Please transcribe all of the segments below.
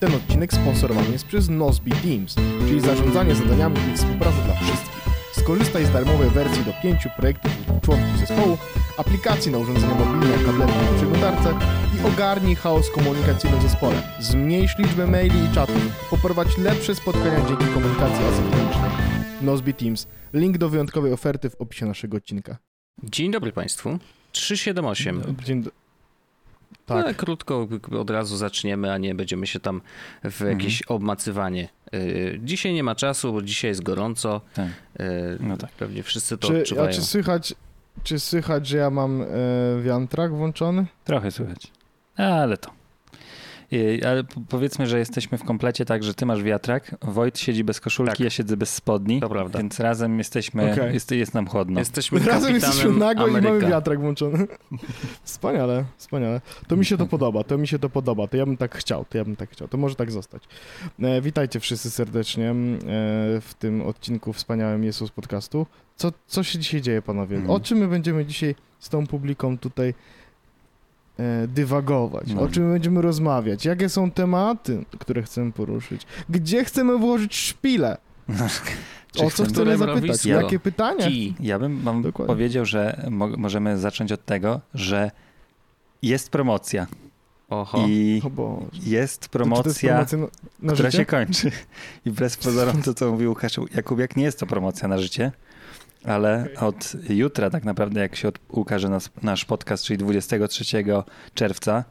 Ten odcinek sponsorowany jest przez Nozbe Teams, czyli zarządzanie zadaniami i współpraca dla wszystkich. Skorzystaj z darmowej wersji do pięciu projektów członków zespołu, aplikacji na urządzenia mobilne, tablety i przeglądarce i ogarnij chaos komunikacyjny w zespole. Zmniejsz liczbę maili i czatów, poprowadź lepsze spotkania dzięki komunikacji asynchronicznej. Nozbe Teams. Link do wyjątkowej oferty w opisie naszego odcinka. Dzień dobry Państwu. 378. Dzień do... Tak. Tak. krótko od razu zaczniemy, a nie będziemy się tam w jakieś obmacywanie. Y, Dzisiaj nie ma czasu, bo dzisiaj jest gorąco. Tak. Y, No tak. Pewnie wszyscy to Czy, a odczuwają. czy słychać, czy słychać, że ja mam e, wiantrak włączony? Trochę słychać. Ale to. I- Ale po- powiedzmy, że jesteśmy w komplecie tak, że ty masz wiatrak, Wojt siedzi bez koszulki, Tak. ja siedzę bez spodni, To prawda. więc razem jesteśmy, Okej. jest, jest nam chłodno. Jesteśmy Razem jesteśmy nago i Ameryka. mamy wiatrak włączony. Wspaniale, wspaniale. To mi się to podoba, to mi się to podoba. To ja bym tak chciał, to ja bym tak chciał. To może tak zostać. E, witajcie wszyscy serdecznie e, w tym odcinku wspaniałym Jesus Podcastu. Co, co się dzisiaj dzieje, panowie? Mhm. O czym my będziemy dzisiaj z tą publiką tutaj dywagować? No. O czym my będziemy rozmawiać? Jakie są tematy, które chcemy poruszyć? Gdzie chcemy włożyć szpilę? Czy o co chcemy- zapytać? Jakie pytania? Ja bym wam Dokładnie. powiedział, że mo możemy zacząć od tego, że jest promocja Oho. i O jest To czy to jest promocja, promocja na, na która życie? się kończy. I wbrew pozorom to, co mówił Łukasz Jakubiak, nie jest to promocja na życie, ale od jutra tak naprawdę, jak się od, ukaże nas, nasz podcast, czyli 23 czerwca,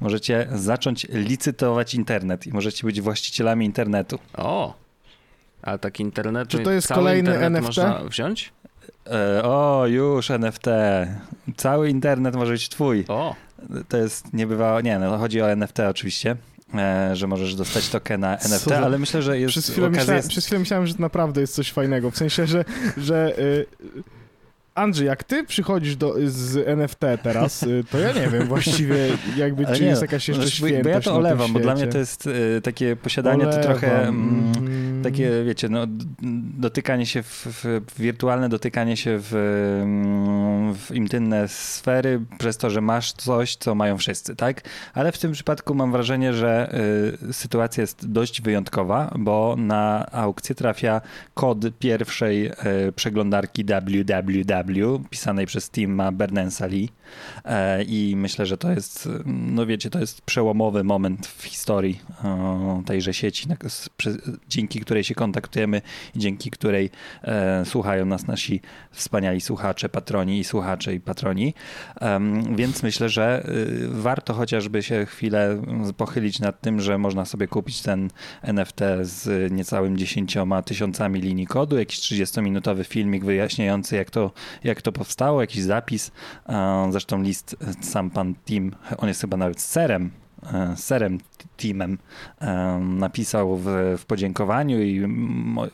możecie zacząć licytować internet i możecie być właścicielami internetu. O! A tak internet. Czy to jest kolejny internet NFT? można wziąć? E, o, już NFT. Cały internet może być twój. O! To jest niebywałe, nie, no chodzi o NFT oczywiście, że możesz dostać tokena NFT, za- ale myślę, że jest Przez chwilę, okazja... myślałem, przez chwilę myślałem, że to naprawdę jest coś fajnego. W sensie, że, że y, Andrzej, jak ty przychodzisz do, z NFT teraz, y, to ja nie wiem właściwie jakby, czy nie, jest jakaś jeszcze znaczy, bo- świętość Bo ja to olewam, bo dla mnie to jest e, takie posiadanie, to trochę mm. Takie, wiecie, no, dotykanie się, w, w, wirtualne dotykanie się w, mm, w intymne sfery przez to, że masz coś, co mają wszyscy, tak? Ale w tym przypadku mam wrażenie, że y, sytuacja jest dość wyjątkowa, bo na aukcję trafia kod pierwszej y, przeglądarki www, pisanej przez Tima Bernensa-Lee E, i myślę, że to jest, no wiecie, to jest przełomowy moment w historii tejże sieci, dzięki której się kontaktujemy i dzięki której e, słuchają nas nasi wspaniali słuchacze, patroni i słuchacze i patroni. Więc myślę, że y, warto chociażby się chwilę pochylić nad tym, że można sobie kupić ten NFT z niecałym 10 tysiącami linii kodu, jakiś 30-minutowy filmik wyjaśniający, jak to, jak to powstało, jakiś zapis. E, Zresztą list sam pan Tim, on jest chyba nawet serem, e, serem Timem e, napisał w, w podziękowaniu i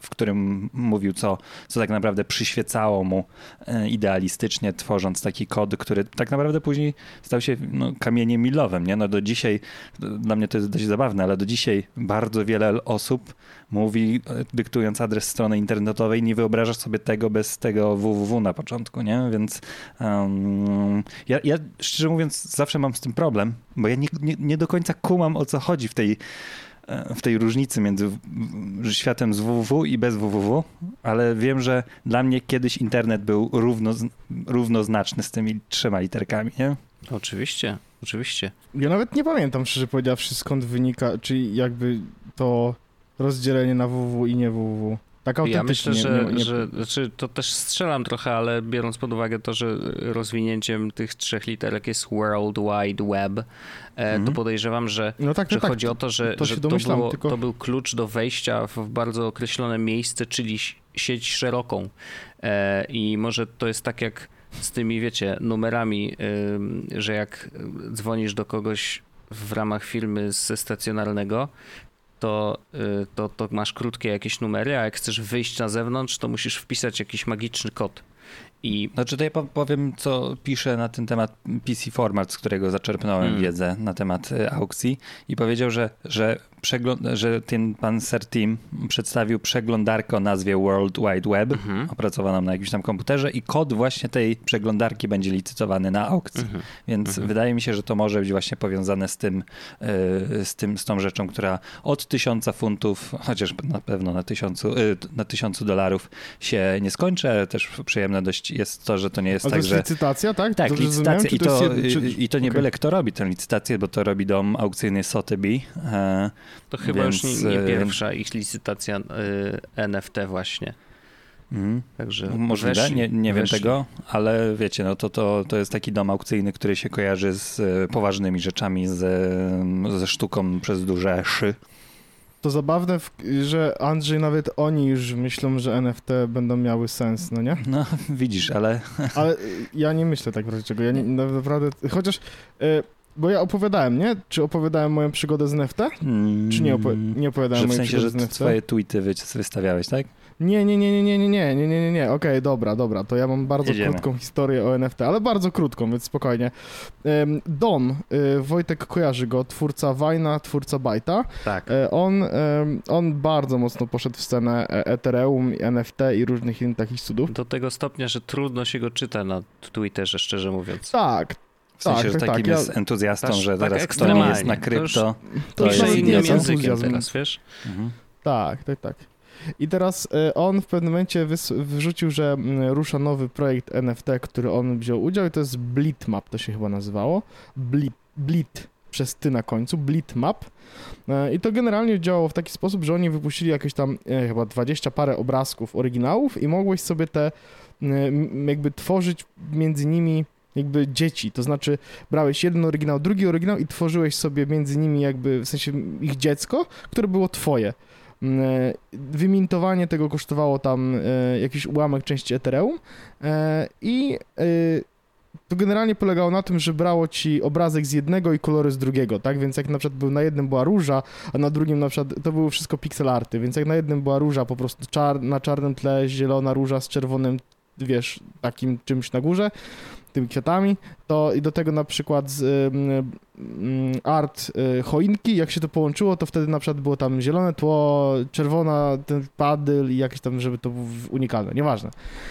w którym mówił, co, co tak naprawdę przyświecało mu e, idealistycznie, tworząc taki kod, który tak naprawdę później stał się no, kamieniem milowym. Nie? No do dzisiaj, dla mnie to jest dość zabawne, ale do dzisiaj bardzo wiele osób mówi, e, dyktując adres strony internetowej, nie wyobrażasz sobie tego bez tego www na początku, nie? Więc um, ja, ja szczerze mówiąc zawsze mam z tym problem, bo ja nie, nie, nie do końca kumam o co chodzi w tej e, w tej różnicy między w- w- światem z www i bez www, ale wiem, że dla mnie kiedyś internet był równo, równoznaczny z tymi trzema literkami, nie? Oczywiście, oczywiście. Ja nawet nie pamiętam, szczerze powiedziawszy, skąd wynika, czy jakby to rozdzielenie na www i nie www. Tak Ja myślę, że, nie, nie, że znaczy, to też strzelam trochę, ale biorąc pod uwagę to, że rozwinięciem tych trzech literek jest World Wide Web, e, to Mhm. podejrzewam, że, No tak, że tak, tak. chodzi o to, że, to że to, było, tylko- to był klucz do wejścia w bardzo określone miejsce, czyli si- sieć szeroką. E, I może to jest tak jak z tymi, wiecie, numerami, że jak dzwonisz do kogoś w ramach firmy ze stacjonarnego, to, y, to, to masz krótkie jakieś numery, a jak chcesz wyjść na zewnątrz, to musisz wpisać jakiś magiczny kod. I Znaczy to ja po- powiem, co pisze na ten temat PC Format, z którego zaczerpnąłem Mm. wiedzę na temat y, aukcji i powiedział, że, że przegląd- że ten pan Sir Tim przedstawił przeglądarkę o nazwie World Wide Web, Mhm. opracowaną na jakimś tam komputerze i kod właśnie tej przeglądarki będzie licytowany na aukcji. Mhm. Więc wydaje mi się, że to może być właśnie powiązane z tym, y, z tym, z tą rzeczą, która od tysiąca funtów, chociaż na pewno na tysiącu, y, na tysiącu dolarów się nie skończy, ale też przyjemne dość jest to, że to nie jest A to tak, jest że... licytacja, tak? Tak, Dobrze licytacja i to, jest i to nie okej. byle kto robi tę licytację, bo to robi dom aukcyjny Sotheby. E, To chyba już Więc, nie, nie e, pierwsza ich licytacja y, NFT właśnie. mm, Także Możliwe, weszli, nie, nie wiem tego, ale wiecie, no to, to, to jest taki dom aukcyjny, który się kojarzy z e, poważnymi rzeczami, ze, ze sztuką przez duże szy. To zabawne, że Andrzej, nawet oni już myślą, że NFT będą miały sens, no nie? No widzisz, ale Ale ja nie myślę tak w razie czego. Ja nie, naprawdę, chociaż, y, bo ja opowiadałem, nie? Czy opowiadałem moją przygodę z NFT? Czy nie, opo- nie opowiadałem Że w mojej sensie, że przygody z NFT? twoje tweety wy- wystawiałeś, tak? Nie, nie, nie, nie, nie, nie, nie, nie, nie, nie, nie. Okej, dobra, dobra, to ja mam bardzo Jedziemy. krótką historię o NFT, ale bardzo krótką, więc spokojnie. Dom, y, Wojtek kojarzy go, twórca Wajna, twórca Bajta. Tak. E, On, on bardzo mocno poszedł w scenę e- Ethereum, NFT i różnych innych takich cudów. Do tego stopnia, że trudno się go czyta na Twitterze, szczerze mówiąc. Tak, W sensie, Tak, że tak, takim tak, ja- jest entuzjastą, Tak, że tak teraz kto nie ekstremalnie. jest na To już- krypto, to to jest innym językiem teraz, wiesz? Mhm. Tak, tak, tak. I teraz e, on w pewnym momencie wrzucił, że mm, rusza nowy projekt NFT, który on wziął udział i to jest Blitmap, to się chyba nazywało. Blit, Blit przez ty na końcu, Blitmap. E, I to generalnie działało w taki sposób, że oni wypuścili jakieś tam e, chyba 20 parę obrazków oryginałów i mogłeś sobie te e, jakby tworzyć między nimi jakby dzieci, to znaczy brałeś jeden oryginał, drugi oryginał i tworzyłeś sobie między nimi jakby, w sensie ich dziecko, które było twoje. Mm, e, Wymintowanie tego kosztowało tam e, jakiś ułamek części Ethereum e, i to generalnie polegało na tym, że brało ci obrazek z jednego i kolory z drugiego, tak? Więc jak na przykład był na jednym była róża, a na drugim na przykład to były wszystko pixel arty, więc jak na jednym była róża po prostu czar, na czarnym tle, zielona róża z czerwonym, wiesz, takim czymś na górze, tymi kwiatami, to i do tego na przykład z, ym, art y, choinki, jak się to połączyło, to wtedy na przykład było tam zielone tło, czerwona ten padyl i jakieś tam, żeby to było unikalne, nieważne,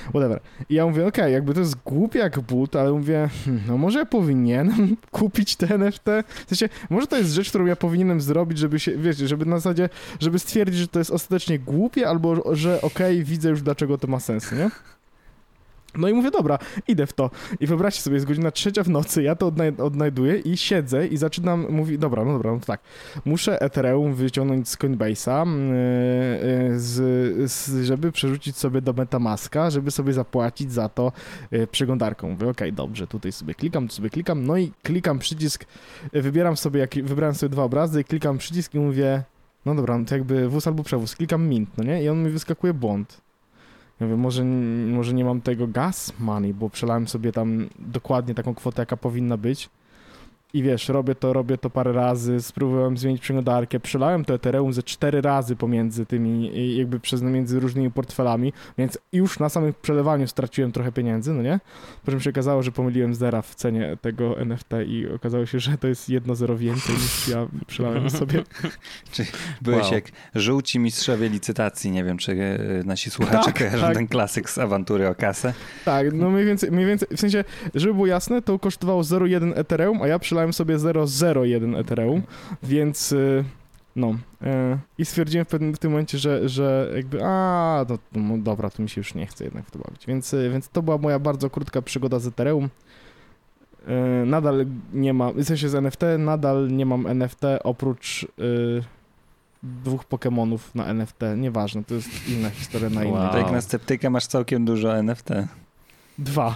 whatever. I ja mówię, okej, jakby to jest głupie jak but, ale mówię, hmm, no może ja powinienem kupić te NFT, w sensie, może to jest rzecz, którą ja powinienem zrobić, żeby się, wiecie, żeby na zasadzie, żeby stwierdzić, że to jest ostatecznie głupie, albo że okej, widzę już dlaczego to ma sens, nie? No i mówię, dobra, idę w to. I wyobraźcie sobie, jest godzina trzecia w nocy, ja to odnaj- odnajduję i siedzę i zaczynam, mówi, dobra, no dobra, no tak, muszę Ethereum wyciągnąć z Coinbase'a, yy, z, z, żeby przerzucić sobie do Metamaska, żeby sobie zapłacić za to yy, przeglądarką. Mówię, okej, dobrze, tutaj sobie klikam, tu sobie klikam, no i klikam przycisk, yy, wybieram sobie, jak, wybrałem sobie dwa obrazy, klikam przycisk i mówię, no dobra, no to jakby wóz albo przewóz, klikam mint, no nie? I on mi wyskakuje błąd. Ja mówię, może, może nie mam tego gas money, bo przelałem sobie tam dokładnie taką kwotę, jaka powinna być. I wiesz, robię to, robię to parę razy, spróbowałem zmienić przeglądarkę, przelałem to Ethereum ze cztery razy pomiędzy tymi, jakby przez między różnymi portfelami, więc już na samym przelewaniu straciłem trochę pieniędzy, no nie? Po czym się okazało, że pomyliłem zera w cenie tego NFT i okazało się, że to jest jedno zero więcej niż ja przelałem sobie. Byłeś Wow. jak żółci mistrzowie licytacji. Nie wiem, czy e, nasi słuchacze Tak, kojarzą tak. ten klasyk z awantury o kasę. Tak, no mniej więcej, mniej więcej, w sensie, żeby było jasne, to kosztowało 0,1 Ethereum, a ja przelałem sobie 0,01 Ethereum, więc y, no. y, I stwierdziłem w, pewnym, w tym momencie, że, że jakby, a, no, no dobra, to mi się już nie chce jednak w to bawić. Więc, y, więc to była moja bardzo krótka przygoda z Ethereum. Nadal nie mam, w sensie z NFT, nadal nie mam NFT oprócz y, dwóch Pokémonów na NFT. Nieważne, to jest inna historia na inny Wow. To jak na sceptykę masz całkiem dużo NFT. Dwa.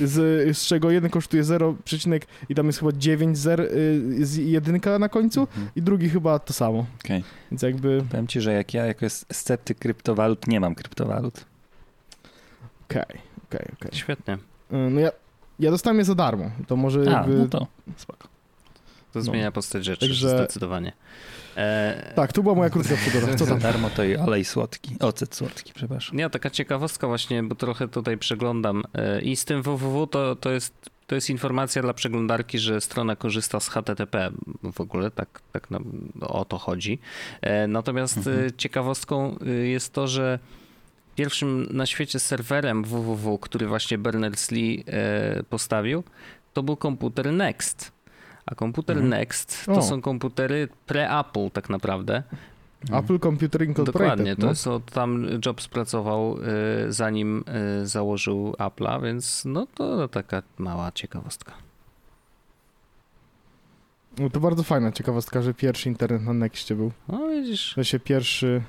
Z, z czego jeden kosztuje 0, przecinek i tam jest chyba 9 zer, y, z jedynka na końcu Mhm. i drugi chyba to samo. Okej. Więc jakby Powiem ci, że jak ja jako sceptyk kryptowalut nie mam kryptowalut. okej, okej, okej. Świetnie. Y, No ja, ja dostałem je za darmo. To może A, jakby... no to spoko. To No. zmienia postać rzeczy, Także- zdecydowanie. E, Tak, tu była moja krótka przygoda. Co Za tam? darmo to i olej słodki. Ocet słodki, przepraszam. Nie, taka ciekawostka właśnie, bo trochę tutaj przeglądam. E, I z tym www to, to jest to jest informacja dla przeglądarki, że strona korzysta z HTTP. W ogóle tak, tak nam, o to chodzi. E, natomiast mhm. ciekawostką jest to, że pierwszym na świecie serwerem www, który właśnie Berners-Lee postawił, to był komputer Next. A komputer mhm. Next to o. są komputery pre-Apple tak naprawdę. Mhm. Apple Computer Incorporated. Dokładnie, to no. jest, tam Jobs pracował y, zanim y, założył Apple'a, więc no to taka mała ciekawostka. No to bardzo fajna ciekawostka, że pierwszy internet na Nextie był. No widzisz. Że się pierwszy...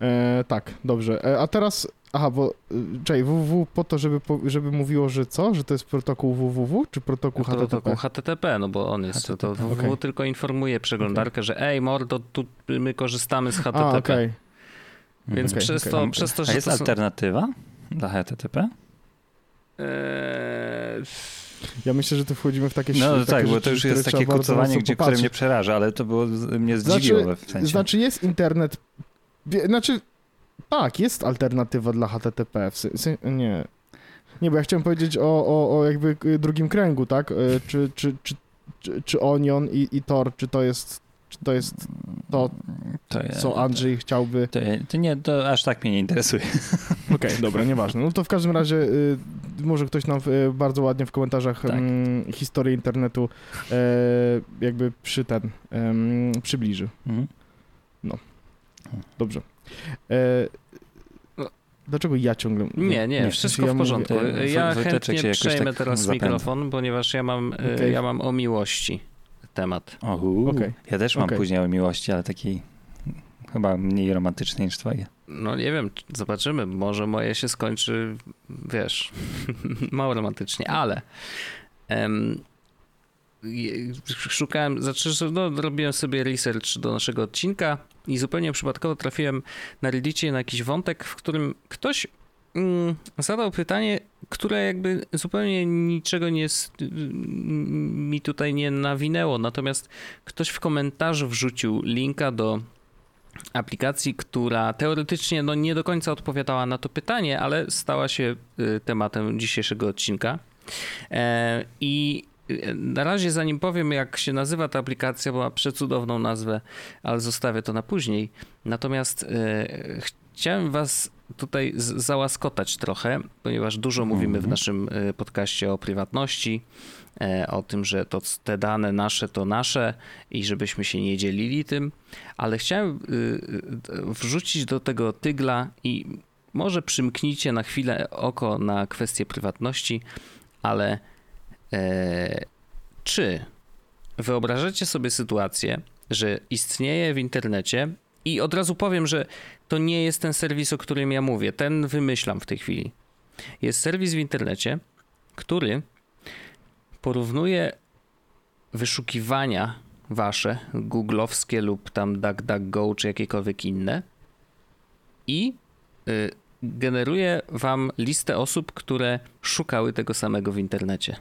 E, tak, dobrze. E, a teraz Aha, bo y, czekaj, www po to, żeby, żeby mówiło, że co? Że to jest protokół www, czy protokół HTTP? Protokół HTTP, no bo on jest, HTTP. to www okay. tylko informuje przeglądarkę, okay. że ej mordo, tu my korzystamy z HTTP. A, okay. Więc okay, przez, To, przez to, że A jest to alternatywa dla HTTP? Eee... Ja myślę, że tu wchodzimy w takie No takie tak, rzeczy, bo to już jest takie kucowanie, gdzie, które mnie przeraża, ale to było mnie zdziwiło znaczy, w sensie. Znaczy jest internet, znaczy tak, jest alternatywa dla HTTP. W sensie, nie. Nie, bo ja chciałem powiedzieć o, o, o jakby drugim kręgu, tak? E, czy, czy, czy, czy, czy Onion i, i Tor, czy to jest czy to jest to, to ja, co Andrzej to, chciałby... To, to, nie, to aż tak mnie nie interesuje. Okej, okay, dobra, nieważne. No to w każdym razie y, może ktoś nam y, bardzo ładnie w komentarzach tak. y, historię internetu e, jakby przy ten przybliży. Mhm. No. Dobrze. Dlaczego ja ciągle. Nie, nie, nie wszystko w porządku. Mówię, ja chętnie przejmę tak teraz zapędza. mikrofon, ponieważ ja mam, e, okay. ja mam o miłości temat. Ohu, okay. Ja też mam okay. później o miłości, ale takiej chyba mniej romantycznej niż twoje. No nie wiem, zobaczymy. Może moje się skończy, wiesz, mało romantycznie, ale. Um, szukałem, znaczy, no, robiłem sobie research do naszego odcinka i zupełnie przypadkowo trafiłem na Reddicie na jakiś wątek, w którym ktoś mm, zadał pytanie, które jakby zupełnie niczego nie mi tutaj nie nawinęło. Natomiast ktoś w komentarzu wrzucił linka do aplikacji, która teoretycznie no, nie do końca odpowiadała na to pytanie, ale stała się y, tematem dzisiejszego odcinka. E, I na razie, zanim powiem, jak się nazywa ta aplikacja, bo ma przecudowną nazwę, ale zostawię to na później. Natomiast e, chciałem Was tutaj załaskotać trochę, ponieważ dużo mówimy w naszym e, podcaście o prywatności, e, o tym, że to te dane nasze to nasze i żebyśmy się nie dzielili tym, ale chciałem wrzucić do tego tygla i może przymknijcie na chwilę oko na kwestię prywatności, ale E, czy wyobrażacie sobie sytuację, że istnieje w internecie i od razu powiem, że to nie jest ten serwis, o którym ja mówię. Ten wymyślam w tej chwili. Jest serwis w internecie, który porównuje wyszukiwania wasze, googlowskie lub tam DuckDuckGo czy jakiekolwiek inne i y, generuje wam listę osób, które szukały tego samego w internecie.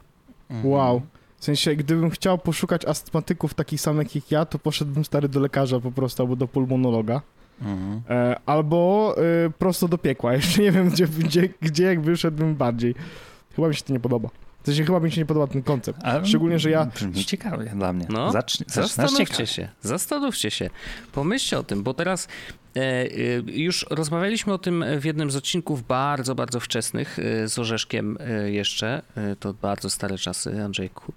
Mhm. Wow. W sensie, gdybym chciał poszukać astmatyków takich samych jak ja, to poszedłbym stary do lekarza po prostu, albo do pulmonologa. Mhm. E, albo e, prosto do piekła. Jeszcze nie wiem, gdzie, gdzie, gdzie jakby szedłbym bardziej. Chyba mi się to nie podoba. W sensie chyba mi się nie podoba ten koncept. A, Szczególnie, że ja... Brzmi ciekawie dla mnie. No, zastanówcie się. Zastanówcie się. Pomyślcie o tym, bo teraz już rozmawialiśmy o tym w jednym z odcinków bardzo, bardzo wczesnych e, z Orzeszkiem jeszcze. To bardzo stare czasy, Andrzejku.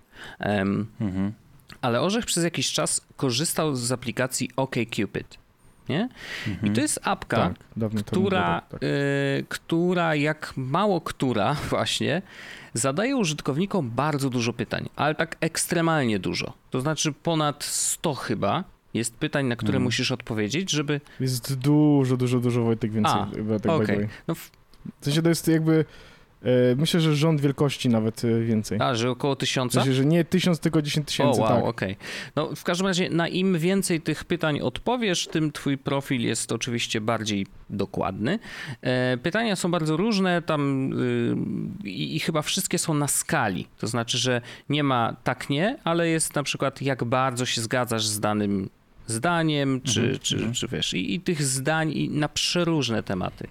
Mhm. Ale Orzech przez jakiś czas korzystał z aplikacji OkCupid. Nie? Mhm. I to jest apka, tak, która, tak. y, która jak mało która właśnie zadaje użytkownikom bardzo dużo pytań, ale tak ekstremalnie dużo. To znaczy ponad 100 chyba jest pytań, na które mhm. musisz odpowiedzieć, żeby... Jest dużo, dużo, dużo Wojtek więcej. A, Wojtek, okay. no w... sensie to jest jakby E, myślę, że rząd wielkości nawet e, więcej. A, że około tysiąca? Myślę, że nie tysiąc, tylko dziesięć tysięcy, wow, tak. okej. Okay. No w każdym razie na im więcej tych pytań odpowiesz, tym twój profil jest oczywiście bardziej dokładny. E, pytania są bardzo różne tam y, i chyba wszystkie są na skali. To znaczy, że nie ma tak nie, ale jest na przykład jak bardzo się zgadzasz z danym zdaniem, czy, mhm, czy, mhm. czy wiesz, i, i, tych zdań i na przeróżne tematy.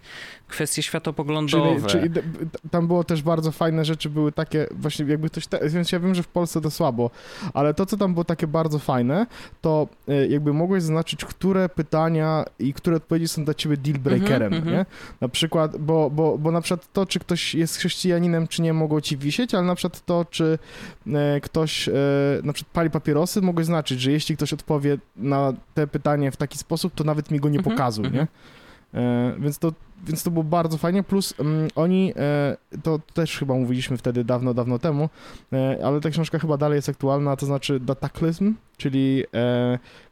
Kwestie światopoglądowe. Czyli, czyli tam było też bardzo fajne rzeczy, były takie właśnie jakby ktoś, te, więc ja wiem, że w Polsce to słabo, ale to, co tam było takie bardzo fajne, to y, jakby mogłeś zaznaczyć, które pytania i które odpowiedzi są dla ciebie deal breakerem, Mhm, mhm. nie? Na przykład, bo, bo, bo na przykład to, czy ktoś jest chrześcijaninem, czy nie, mogło ci wisieć, ale na przykład to, czy e, ktoś e, na przykład pali papierosy, mogłeś znaczyć, że jeśli ktoś odpowie na te pytanie w taki sposób, to nawet mi go nie Mhm, pokazuj, mhm. nie? E, więc, to, więc to było bardzo fajnie, plus mm, oni, e, to też chyba mówiliśmy wtedy dawno, dawno temu, e, ale ta książka chyba dalej jest aktualna, to znaczy Dataclysm, czyli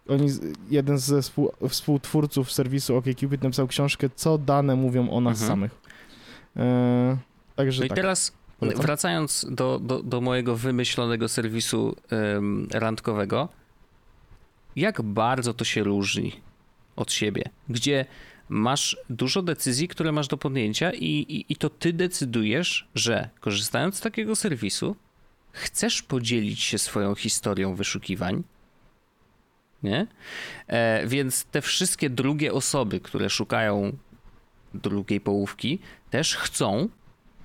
oni, jeden ze współ, współtwórców serwisu OkCupid napisał książkę, co dane mówią o nas Mhm. samych. Także No i tak. teraz polecam. wracając do, do, do mojego wymyślonego serwisu em, randkowego, jak bardzo to się różni od siebie, gdzie masz dużo decyzji, które masz do podjęcia i, i, i to ty decydujesz, że korzystając z takiego serwisu, chcesz podzielić się swoją historią wyszukiwań, nie? E, więc te wszystkie drugie osoby, które szukają drugiej połówki, też chcą,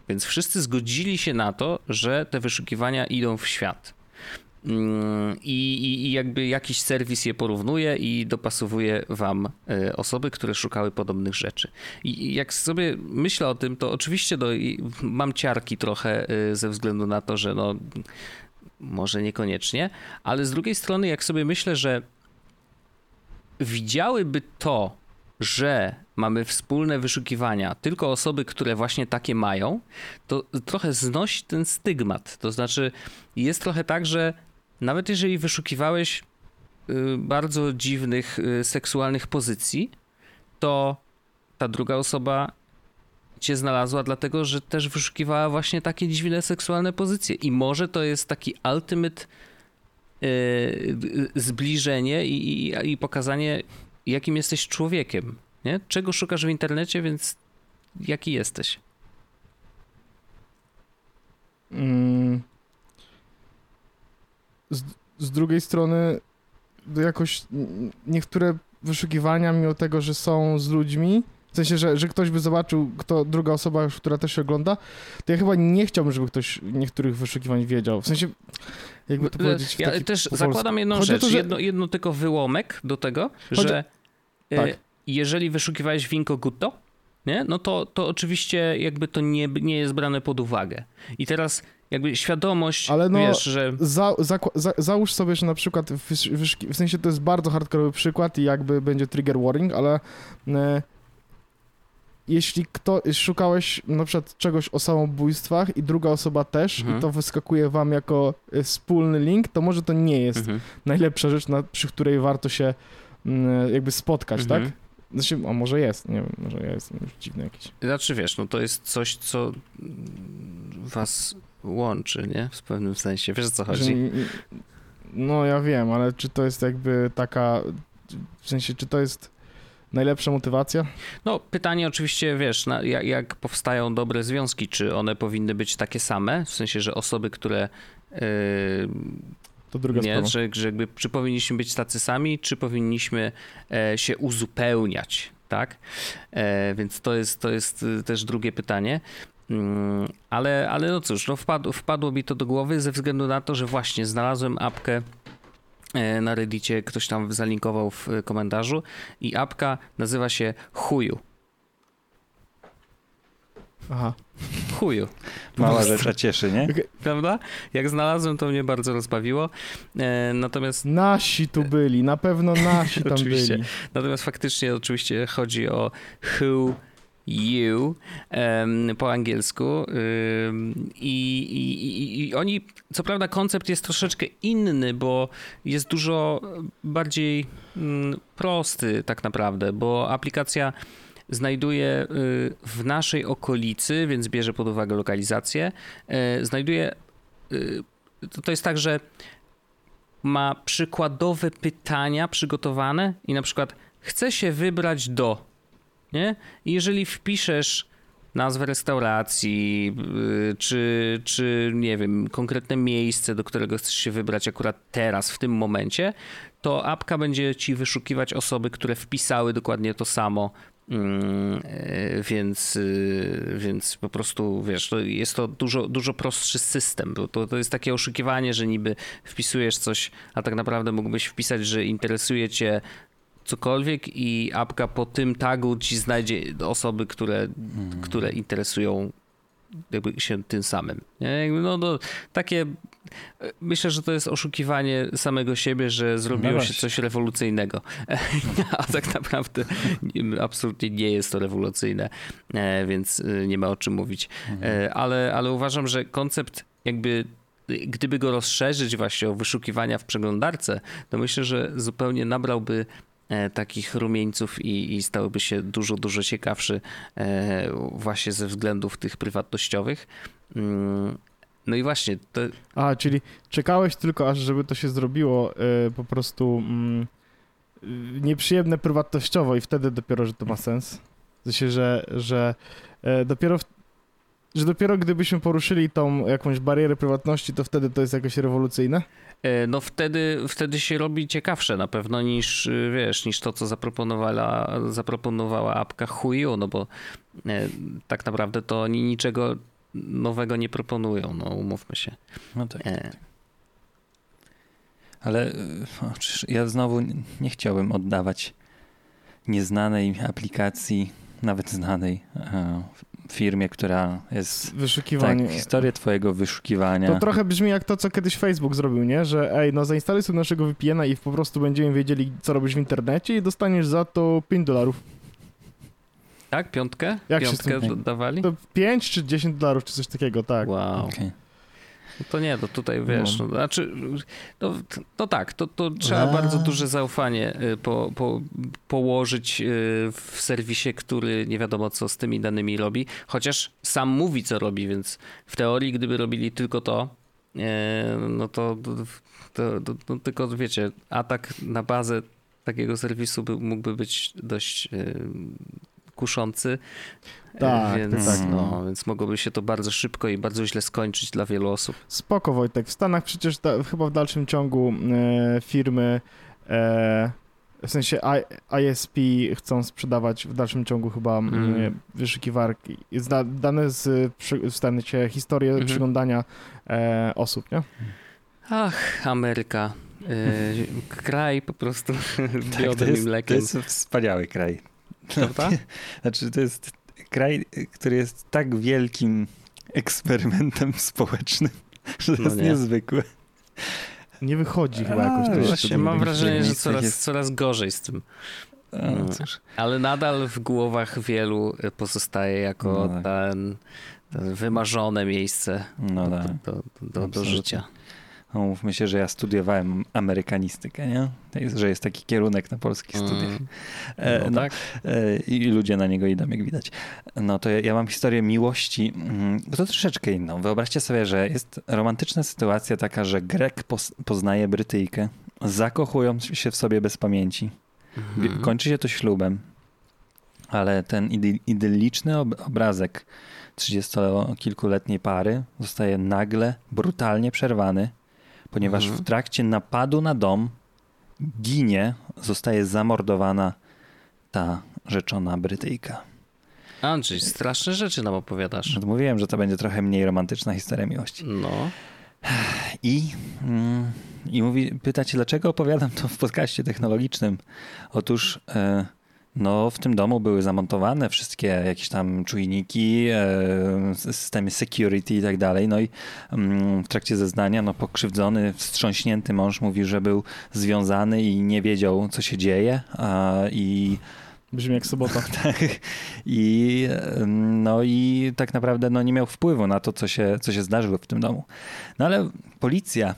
więc wszyscy zgodzili się na to, że te wyszukiwania idą w świat. Mm, I, i, I jakby jakiś serwis je porównuje i dopasowuje wam e, osoby, które szukały podobnych rzeczy. I jak sobie myślę o tym, to oczywiście no, i mam ciarki trochę e, ze względu na to, że no może niekoniecznie, ale z drugiej strony jak sobie myślę, że widziałyby to, że mamy wspólne wyszukiwania, tylko osoby, które właśnie takie mają, to trochę znosi ten stygmat. To znaczy, jest trochę tak, że nawet jeżeli wyszukiwałeś y, bardzo dziwnych y, seksualnych pozycji, to ta druga osoba cię znalazła, dlatego że też wyszukiwała właśnie takie dziwne seksualne pozycje. I może to jest taki ultimate y, zbliżenie i, i, i pokazanie, jakim jesteś człowiekiem. Nie? Czego szukasz w internecie, więc jaki jesteś? Mm. Z, z drugiej strony, jakoś niektóre wyszukiwania, mimo tego, że są z ludźmi, w sensie, że, że ktoś by zobaczył, kto druga osoba, która też się ogląda, to ja chyba nie chciałbym, żeby ktoś niektórych wyszukiwań wiedział. W sensie, jakby to powiedzieć w Ja też zakładam jedną Chodzi rzecz, to, że- jedno, jedno tylko wyłomek do tego, Chodzi- że y, Tak. jeżeli wyszukiwałeś winko gutto, nie? no to, to oczywiście jakby to nie, nie jest brane pod uwagę. I teraz jakby świadomość, Ale no, wiesz, że Za, zakła- za, załóż sobie, że na przykład, wyszuki- w sensie to jest bardzo hardkorowy przykład i jakby będzie trigger warning, ale e, jeśli kto, szukałeś na przykład czegoś o samobójstwach i druga osoba też Mhm. i to wyskakuje wam jako e, wspólny link, to może to nie jest mhm. najlepsza rzecz, na, przy której warto się mm, jakby spotkać, Mhm. tak? Znaczy, a może jest, nie wiem, może ja jestem już dziwny jakiś. Znaczy wiesz, no to jest coś, co was łączy, nie? W pewnym sensie. Wiesz o co chodzi? No ja wiem, ale czy to jest jakby taka, w sensie, czy to jest najlepsza motywacja? No pytanie oczywiście, wiesz, na, jak, jak powstają dobre związki, czy one powinny być takie same? W sensie, że osoby, które yy, To druga nie, sprawa. że, że jakby, czy powinniśmy być tacy sami, czy powinniśmy e, się uzupełniać, tak? E, więc to jest, to jest y, też drugie pytanie. Mm, ale, ale no cóż, no wpadło, wpadło mi to do głowy ze względu na to, że właśnie znalazłem apkę e, na Reddicie, ktoś tam zalinkował w e, komentarzu i apka nazywa się Chuju. Aha. Chuju. Mała prostu. rzecz, a cieszy, nie? Prawda? Jak znalazłem, to mnie bardzo rozbawiło. E, natomiast Nasi tu byli, na pewno nasi tam Oczywiście. byli. Natomiast faktycznie oczywiście chodzi o who you em, po angielsku i, i, i, i oni, co prawda koncept jest troszeczkę inny, bo jest dużo bardziej mm, prosty tak naprawdę, bo aplikacja znajduje y, w naszej okolicy, więc bierze pod uwagę lokalizację, y, znajduje, y, to, jest tak, że ma przykładowe pytania przygotowane i na przykład chce się wybrać do, nie? I jeżeli wpiszesz nazwę restauracji, czy, czy nie wiem, konkretne miejsce, do którego chcesz się wybrać akurat teraz, w tym momencie, to apka będzie ci wyszukiwać osoby, które wpisały dokładnie to samo więc, y, więc po prostu wiesz, to jest to dużo, dużo prostszy system, bo to, to jest takie oszukiwanie, że niby wpisujesz coś, a tak naprawdę mógłbyś wpisać, że interesuje cię cokolwiek i apka po tym tagu ci znajdzie osoby, które, które interesują jakby się tym samym. No, no, takie myślę, że to jest oszukiwanie samego siebie, że zrobiło No się coś rewolucyjnego. A tak naprawdę nie- absolutnie nie jest to rewolucyjne, e, więc e, nie ma o czym mówić. E, Ale, ale uważam, że koncept jakby gdyby go rozszerzyć właśnie o wyszukiwania w przeglądarce, to myślę, że zupełnie nabrałby takich rumieńców i, i stałby się dużo, dużo ciekawszy właśnie ze względów tych prywatnościowych. No i właśnie, to, A, czyli czekałeś tylko aż, żeby to się zrobiło y, po prostu mm, y, nieprzyjemne prywatnościowo i wtedy dopiero, że to ma sens. W sensie, że, że e, dopiero w, że dopiero gdybyśmy poruszyli tą jakąś barierę prywatności, to wtedy to jest jakoś rewolucyjne? E, No wtedy, wtedy się robi ciekawsze na pewno niż, y, wiesz, niż to, co zaproponowała, zaproponowała apka Huyu, no bo e, tak naprawdę to oni niczego nowego nie proponują, no umówmy się. No tak. E, Ale y, o, przecież ja znowu nie- nie chciałbym oddawać nieznanej aplikacji, nawet znanej e, firmie, która jest Wyszukiwanie. tak, historię twojego wyszukiwania. To trochę brzmi jak to, co kiedyś Facebook zrobił, nie? Że ej, no zainstaluj sobie naszego VPN-a i po prostu będziemy wiedzieli, co robisz w internecie i dostaniesz za to 5 dolarów. Tak, piątkę? Jak się Piątkę tym- dawali? To 5 czy 10 dolarów, czy coś takiego, tak. Wow. Okej. No to nie, to tutaj wiesz, no. znaczy, no, t- no tak, to, to trzeba A. bardzo duże zaufanie y, po, po, położyć y, w serwisie, który nie wiadomo co z tymi danymi robi, chociaż sam mówi co robi, więc w teorii gdyby robili tylko to, e, no to, to, to, to tylko wiecie, atak na bazę takiego serwisu by, mógłby być dość y, kuszący. E, Tak, więc, tak. No, więc mogłoby się to bardzo szybko i bardzo źle skończyć dla wielu osób. Spoko Wojtek. W Stanach przecież da, chyba w dalszym ciągu e, firmy, e, w sensie I, ISP chcą sprzedawać w dalszym ciągu chyba Mm. mm. wyszukiwarki, zda, dane z, w sensie historię Mhm. przeglądania e, osób, nie? Ach, Ameryka. Yy, kraj po prostu Tak, biodem i jest, to mlekiem. jest wspaniały kraj. Prawda? Znaczy, to jest kraj, który jest tak wielkim eksperymentem społecznym, że to No jest nie. niezwykłe. Nie wychodzi chyba A, jakoś. Właśnie mam wrażenie, że coraz, jest- coraz gorzej z tym. A, Mm. Ale nadal w głowach wielu pozostaje jako No tak. ten, ten wymarzone miejsce No tak. do, do, do, do Absolutnie. życia. No, mówmy się, że ja studiowałem amerykanistykę, nie? Jest, że jest taki kierunek na polskich studiach. Mm. E, No no, tak? e, I ludzie na niego idą, jak widać. No to ja, ja mam historię miłości, mm, bo to troszeczkę inną. Wyobraźcie sobie, że jest romantyczna sytuacja taka, że Grek poznaje Brytyjkę, zakochują się w sobie bez pamięci. Mhm. Kończy się to ślubem, ale ten idy, idylliczny ob obrazek 30-kilkuletniej pary zostaje nagle, brutalnie przerwany, ponieważ Mhm. w trakcie napadu na dom ginie, zostaje zamordowana ta rzeczona Brytyjka. Andrzej, straszne rzeczy nam opowiadasz. No Mówiłem, że to będzie trochę mniej romantyczna historia miłości. No. I, mm, i mówi, pytacie, dlaczego opowiadam to w podcaście technologicznym? Otóż e, no, w tym domu były zamontowane wszystkie jakieś tam czujniki, e, systemy security i tak dalej. No i mm, w trakcie zeznania no, pokrzywdzony, wstrząśnięty mąż mówi, że był związany i nie wiedział, co się dzieje. I Brzmi jak sobota. tak. I, em, no i tak naprawdę no, nie miał wpływu na to, co się, co się zdarzyło w tym domu. No ale policja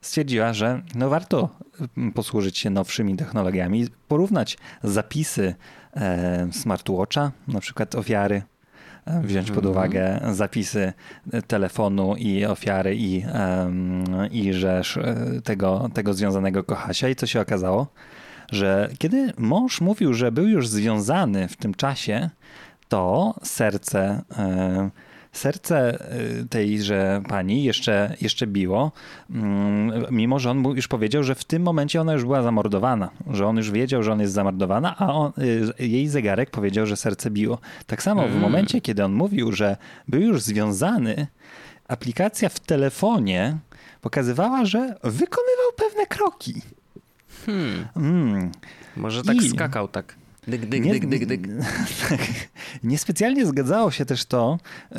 stwierdziła, że no warto mm, posłużyć się nowszymi technologiami, porównać zapisy e, smartwatcha, na przykład ofiary, e, wziąć pod Mhm. uwagę zapisy e, telefonu i ofiary i, i że sz- tego, tego związanego kochasia. I co się okazało? że kiedy mąż mówił, że był już związany w tym czasie, to serce e, serce y, tejże pani jeszcze, jeszcze biło, mm, mimo że on mu już powiedział, że w tym momencie ona już była zamordowana, że on już wiedział, że on jest zamordowana, a on, y, jej zegarek powiedział, że serce biło. Tak samo w Mm. momencie, kiedy on mówił, że był już związany, aplikacja w telefonie pokazywała, że wykonywał pewne kroki. Hmm, Mm. może tak I- skakał tak. Dyk, dyk, Nie- dyk, dyk, dyk. Niespecjalnie zgadzało się też to e,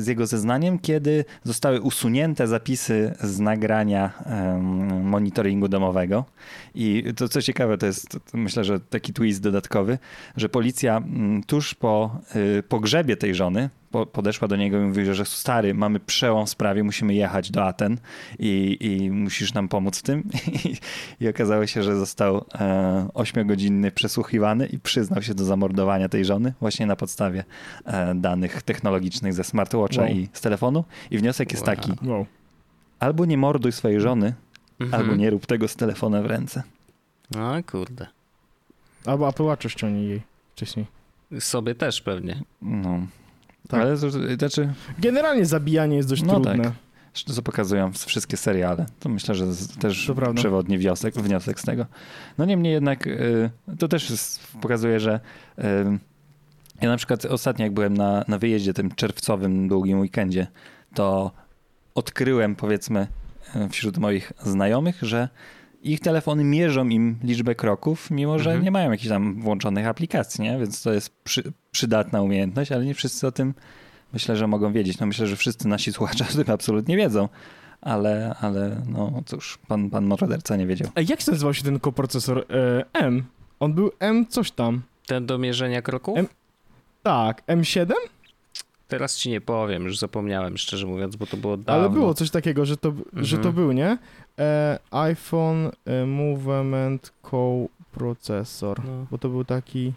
z jego zeznaniem, kiedy zostały usunięte zapisy z nagrania monitoringu domowego. I to co ciekawe, to jest to myślę, że taki twist dodatkowy, że policja mm, tuż po y, pogrzebie tej żony po, podeszła do niego i mówi, że stary, mamy przełom w sprawie, musimy jechać do Aten i, i musisz nam pomóc w tym. I, i okazało się, że został e, ośmiogodzinny przesłuchiwany i przyznał się do zamordowania tej żony właśnie na podstawie e, danych technologicznych ze smartwatcha Wow. i z telefonu. I wniosek jest taki, Wow. albo nie morduj swojej żony, Mhm. albo nie rób tego z telefonem w ręce. O kurde. Albo Apple Watcha ściągnij jej wcześniej. Sobie też pewnie. No. Tak. Ale znaczy, Generalnie zabijanie jest dość No trudne. tak. co pokazują wszystkie seriale. To myślę, że też przewodni wniosek, wniosek z tego. No niemniej jednak y, to też jest, pokazuje, że y, ja na przykład ostatnio jak byłem na, na wyjeździe tym czerwcowym długim weekendzie, to odkryłem powiedzmy wśród moich znajomych, że ich telefony mierzą im liczbę kroków, mimo że Mhm. nie mają jakichś tam włączonych aplikacji, nie? Więc to jest przy, przydatna umiejętność, ale nie wszyscy o tym myślę, że mogą wiedzieć. No myślę, że wszyscy nasi słuchacze o tym absolutnie wiedzą, ale, ale no cóż, pan, pan morderca nie wiedział. Ej, jak się nazywał się ten koprocesor? E, M. On był M coś tam. Ten do mierzenia kroków? Em- Tak, M7? Teraz ci nie powiem, już zapomniałem, szczerze mówiąc, bo to było dawno. Ale było coś takiego, że to, że to Mhm. był, nie? E, iPhone e, Movement Co-processor. No. Bo to był taki...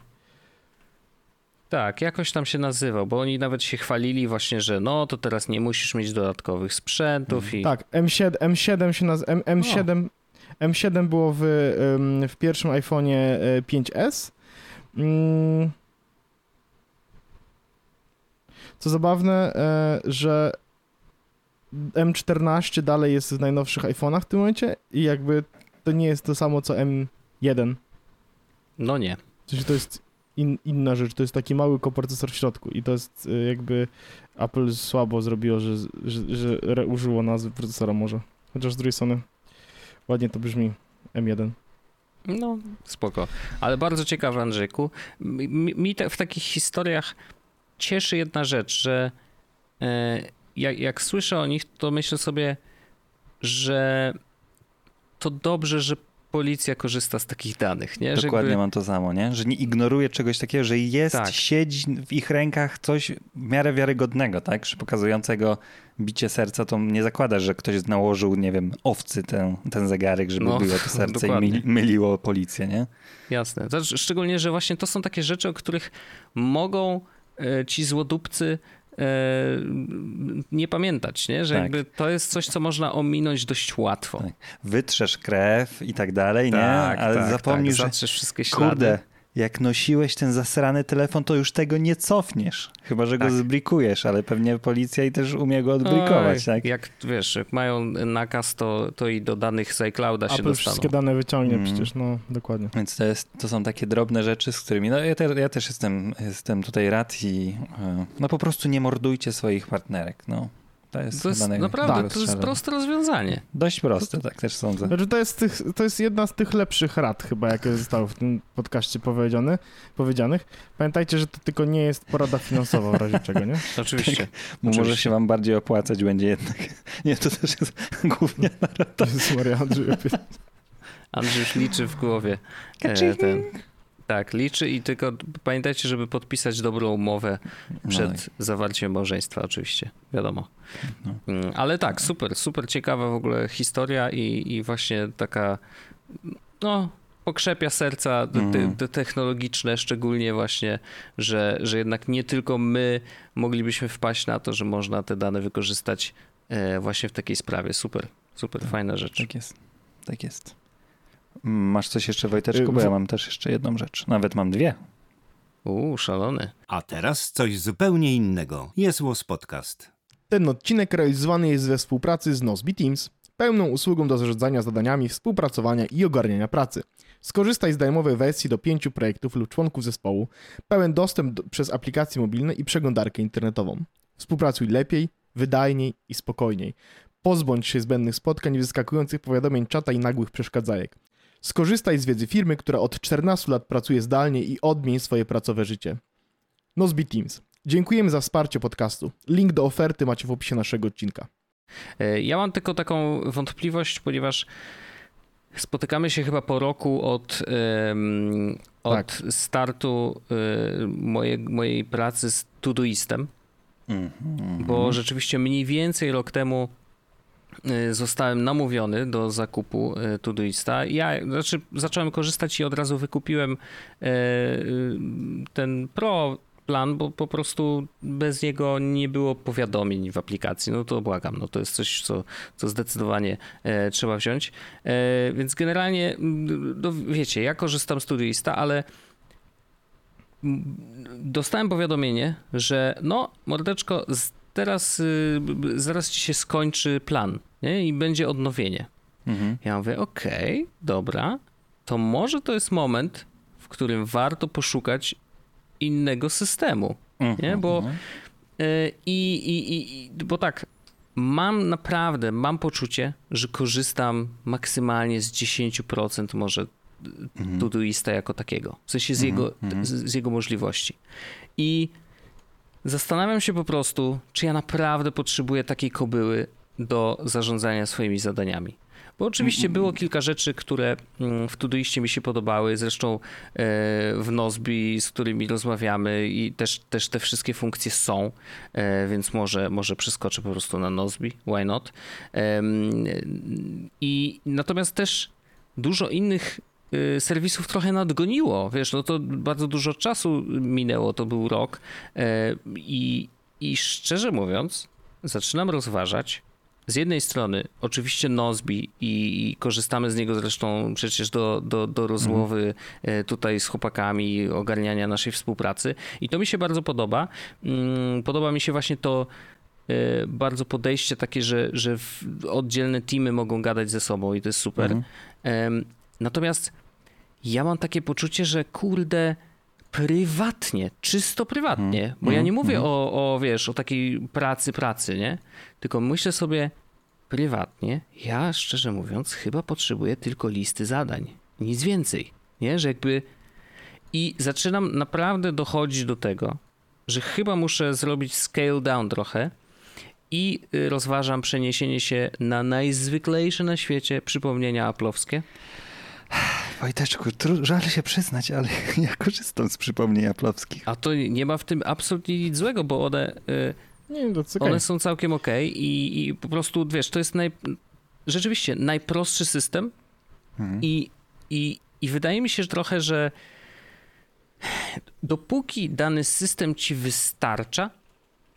Tak, jakoś tam się nazywał, bo oni nawet się chwalili właśnie, że no to teraz nie musisz mieć dodatkowych sprzętów i... Tak, M7, M7 się nazywa... M, M7, M7 było w, w pierwszym iPhone'ie e, 5S. Mm. Co zabawne, e, że M14 dalej jest w najnowszych iPhone'ach w tym momencie i jakby to nie jest to samo co M1. No nie. W sensie to jest in, inna rzecz, to jest taki mały koprocesor w środku i to jest y, jakby Apple słabo zrobiło, że, że, że użyło nazwy procesora może. Chociaż z drugiej strony ładnie to brzmi M1. No, spoko. Ale bardzo ciekawe, Andrzejku. Mi, mi- mi te, w takich historiach cieszy jedna rzecz, że e, jak, jak słyszę o nich, to myślę sobie, że to dobrze, że policja korzysta z takich danych, nie? Dokładnie jakby- mam to samo, nie? Że nie ignoruje czegoś takiego, że jest, Tak. siedzi w ich rękach coś w miarę wiarygodnego, tak? Że pokazującego bicie serca, to nie zakłada, że ktoś nałożył, nie wiem, owcy ten, ten zegarek, żeby No, było to serce i dokładnie. myli, myliło policję, nie? Jasne. To, szczególnie, że właśnie to są takie rzeczy, o których mogą ci złodupcy e, nie pamiętać, nie? Że Tak. jakby to jest coś, co można ominąć dość łatwo. Tak. Wytrzesz krew i tak dalej, nie? Ale zapomnij, tak. że Zatrzesz wszystkie ślady. kurde, jak nosiłeś ten zasrany telefon, to już tego nie cofniesz. Chyba, że Tak. go zbrikujesz, ale pewnie policja i też umie go odbrikować, Oj, tak? Jak wiesz, jak mają nakaz, to, to i do danych z iClouda się dostaną. wszystkie dane wyciągnie Mm. przecież, no dokładnie. Więc to, jest, to są takie drobne rzeczy, z którymi. No ja, te, ja też jestem, jestem tutaj rad i e, no po prostu nie mordujcie swoich partnerek. No. To jest, To jest naprawdę, to jest proste rozwiązanie. Dość proste, tak też sądzę. Znaczy to jest, tych, to jest jedna z tych lepszych rad chyba, jakie zostały w tym podcaście powiedziane, powiedzianych. Pamiętajcie, że to tylko nie jest porada finansowa w razie czego, nie? Oczywiście. Bo może oczywiście. się wam bardziej opłacać będzie jednak. Nie, to też jest głównie To jest Maria Andrzej. Andrzej już liczy w głowie. E, ten, tak, liczy i tylko pamiętajcie, żeby podpisać dobrą umowę przed No, tak. zawarciem małżeństwa, oczywiście, wiadomo. No. Mm, Ale tak, super, super ciekawa w ogóle historia i, i właśnie taka, no, pokrzepia serca te, Mhm. te technologiczne, szczególnie właśnie, że, że jednak nie tylko my moglibyśmy wpaść na to, że można te dane wykorzystać e, właśnie w takiej sprawie. Super, super, fajna rzecz. Tak jest. Tak jest. Masz coś jeszcze, Wojteczku? Y, Bo ja mam też jeszcze jedną rzecz. Nawet mam dwie. Uuu, szalony. A teraz coś zupełnie innego. Jest Łos Podcast. Ten odcinek realizowany jest we współpracy z Nozbe Teams, pełną usługą do zarządzania zadaniami, współpracowania i ogarniania pracy. Skorzystaj z darmowej wersji do pięciu projektów lub członków zespołu, pełen dostęp do, przez aplikacje mobilne i przeglądarkę internetową. Współpracuj lepiej, wydajniej i spokojniej. Pozbądź się zbędnych spotkań, wyskakujących powiadomień czata i nagłych przeszkadzajek. Skorzystaj z wiedzy firmy, która od 14 lat pracuje zdalnie i odmień swoje pracowe życie. Nozbe Teams. Dziękujemy za wsparcie podcastu. Link do oferty macie w opisie naszego odcinka. E, Ja mam tylko taką wątpliwość, ponieważ spotykamy się chyba po roku od, em, od Tak. startu e, mojej, mojej pracy z Todoistem, Mhm. bo rzeczywiście mniej więcej rok temu zostałem namówiony do zakupu e, Todoista. Ja znaczy, zacząłem korzystać i od razu wykupiłem e, ten Pro plan, bo po prostu bez niego nie było powiadomień w aplikacji. No to błagam, no to jest coś, co, co zdecydowanie e, trzeba wziąć. E, więc generalnie, no wiecie, ja korzystam z Todoista, ale dostałem powiadomienie, że no, mordeczko, z- teraz y, zaraz ci się skończy plan nie? i będzie odnowienie. Mhm. Ja mówię, okej, dobra, to może to jest moment, w którym warto poszukać innego systemu. Nie? Bo, Mhm. y, i, i, i, bo tak, mam naprawdę, mam poczucie, że korzystam maksymalnie z 10% może Mhm. Todoista jako takiego. W sensie z, Mhm, jego, mhm. z, z jego możliwości. I zastanawiam się po prostu, czy ja naprawdę potrzebuję takiej kobyły do zarządzania swoimi zadaniami. Bo oczywiście było kilka rzeczy, które mm, w Todoiście mi się podobały, zresztą e, w Nozbi, z którymi rozmawiamy i też, też te wszystkie funkcje są, e, więc może, może przeskoczę po prostu na Nozbi, why not. I natomiast też dużo innych serwisów trochę nadgoniło. Wiesz, no to bardzo dużo czasu minęło, to był rok e, i, i szczerze mówiąc zaczynam rozważać z jednej strony oczywiście Nozbi i, korzystamy z niego zresztą przecież do, do, do rozmowy e, tutaj z chłopakami, ogarniania naszej współpracy i to mi się bardzo podoba. Mm, Podoba mi się właśnie to e, bardzo podejście takie, że, że oddzielne teamy mogą gadać ze sobą i to jest super. Mhm. Natomiast ja mam takie poczucie, że kurde, prywatnie, czysto prywatnie, Mhm. bo ja nie Mhm. mówię Mhm. o, o, wiesz, o takiej pracy, pracy, nie? Tylko myślę sobie prywatnie, ja szczerze mówiąc, chyba potrzebuję tylko listy zadań, nic więcej, nie? Że jakby i zaczynam naprawdę dochodzić do tego, że chyba muszę zrobić scale down trochę i y, rozważam przeniesienie się na najzwyklejsze na świecie przypomnienia aplowskie. Wojteczku, tru- żal się przyznać, ale ja korzystam z przypomnień aplowskich. A to nie ma w tym absolutnie nic złego, bo one, y, Nie, okej. one są całkiem ok i, i po prostu, wiesz, to jest naj, rzeczywiście najprostszy system Mhm. i, i, i wydaje mi się że trochę, że dopóki dany system ci wystarcza,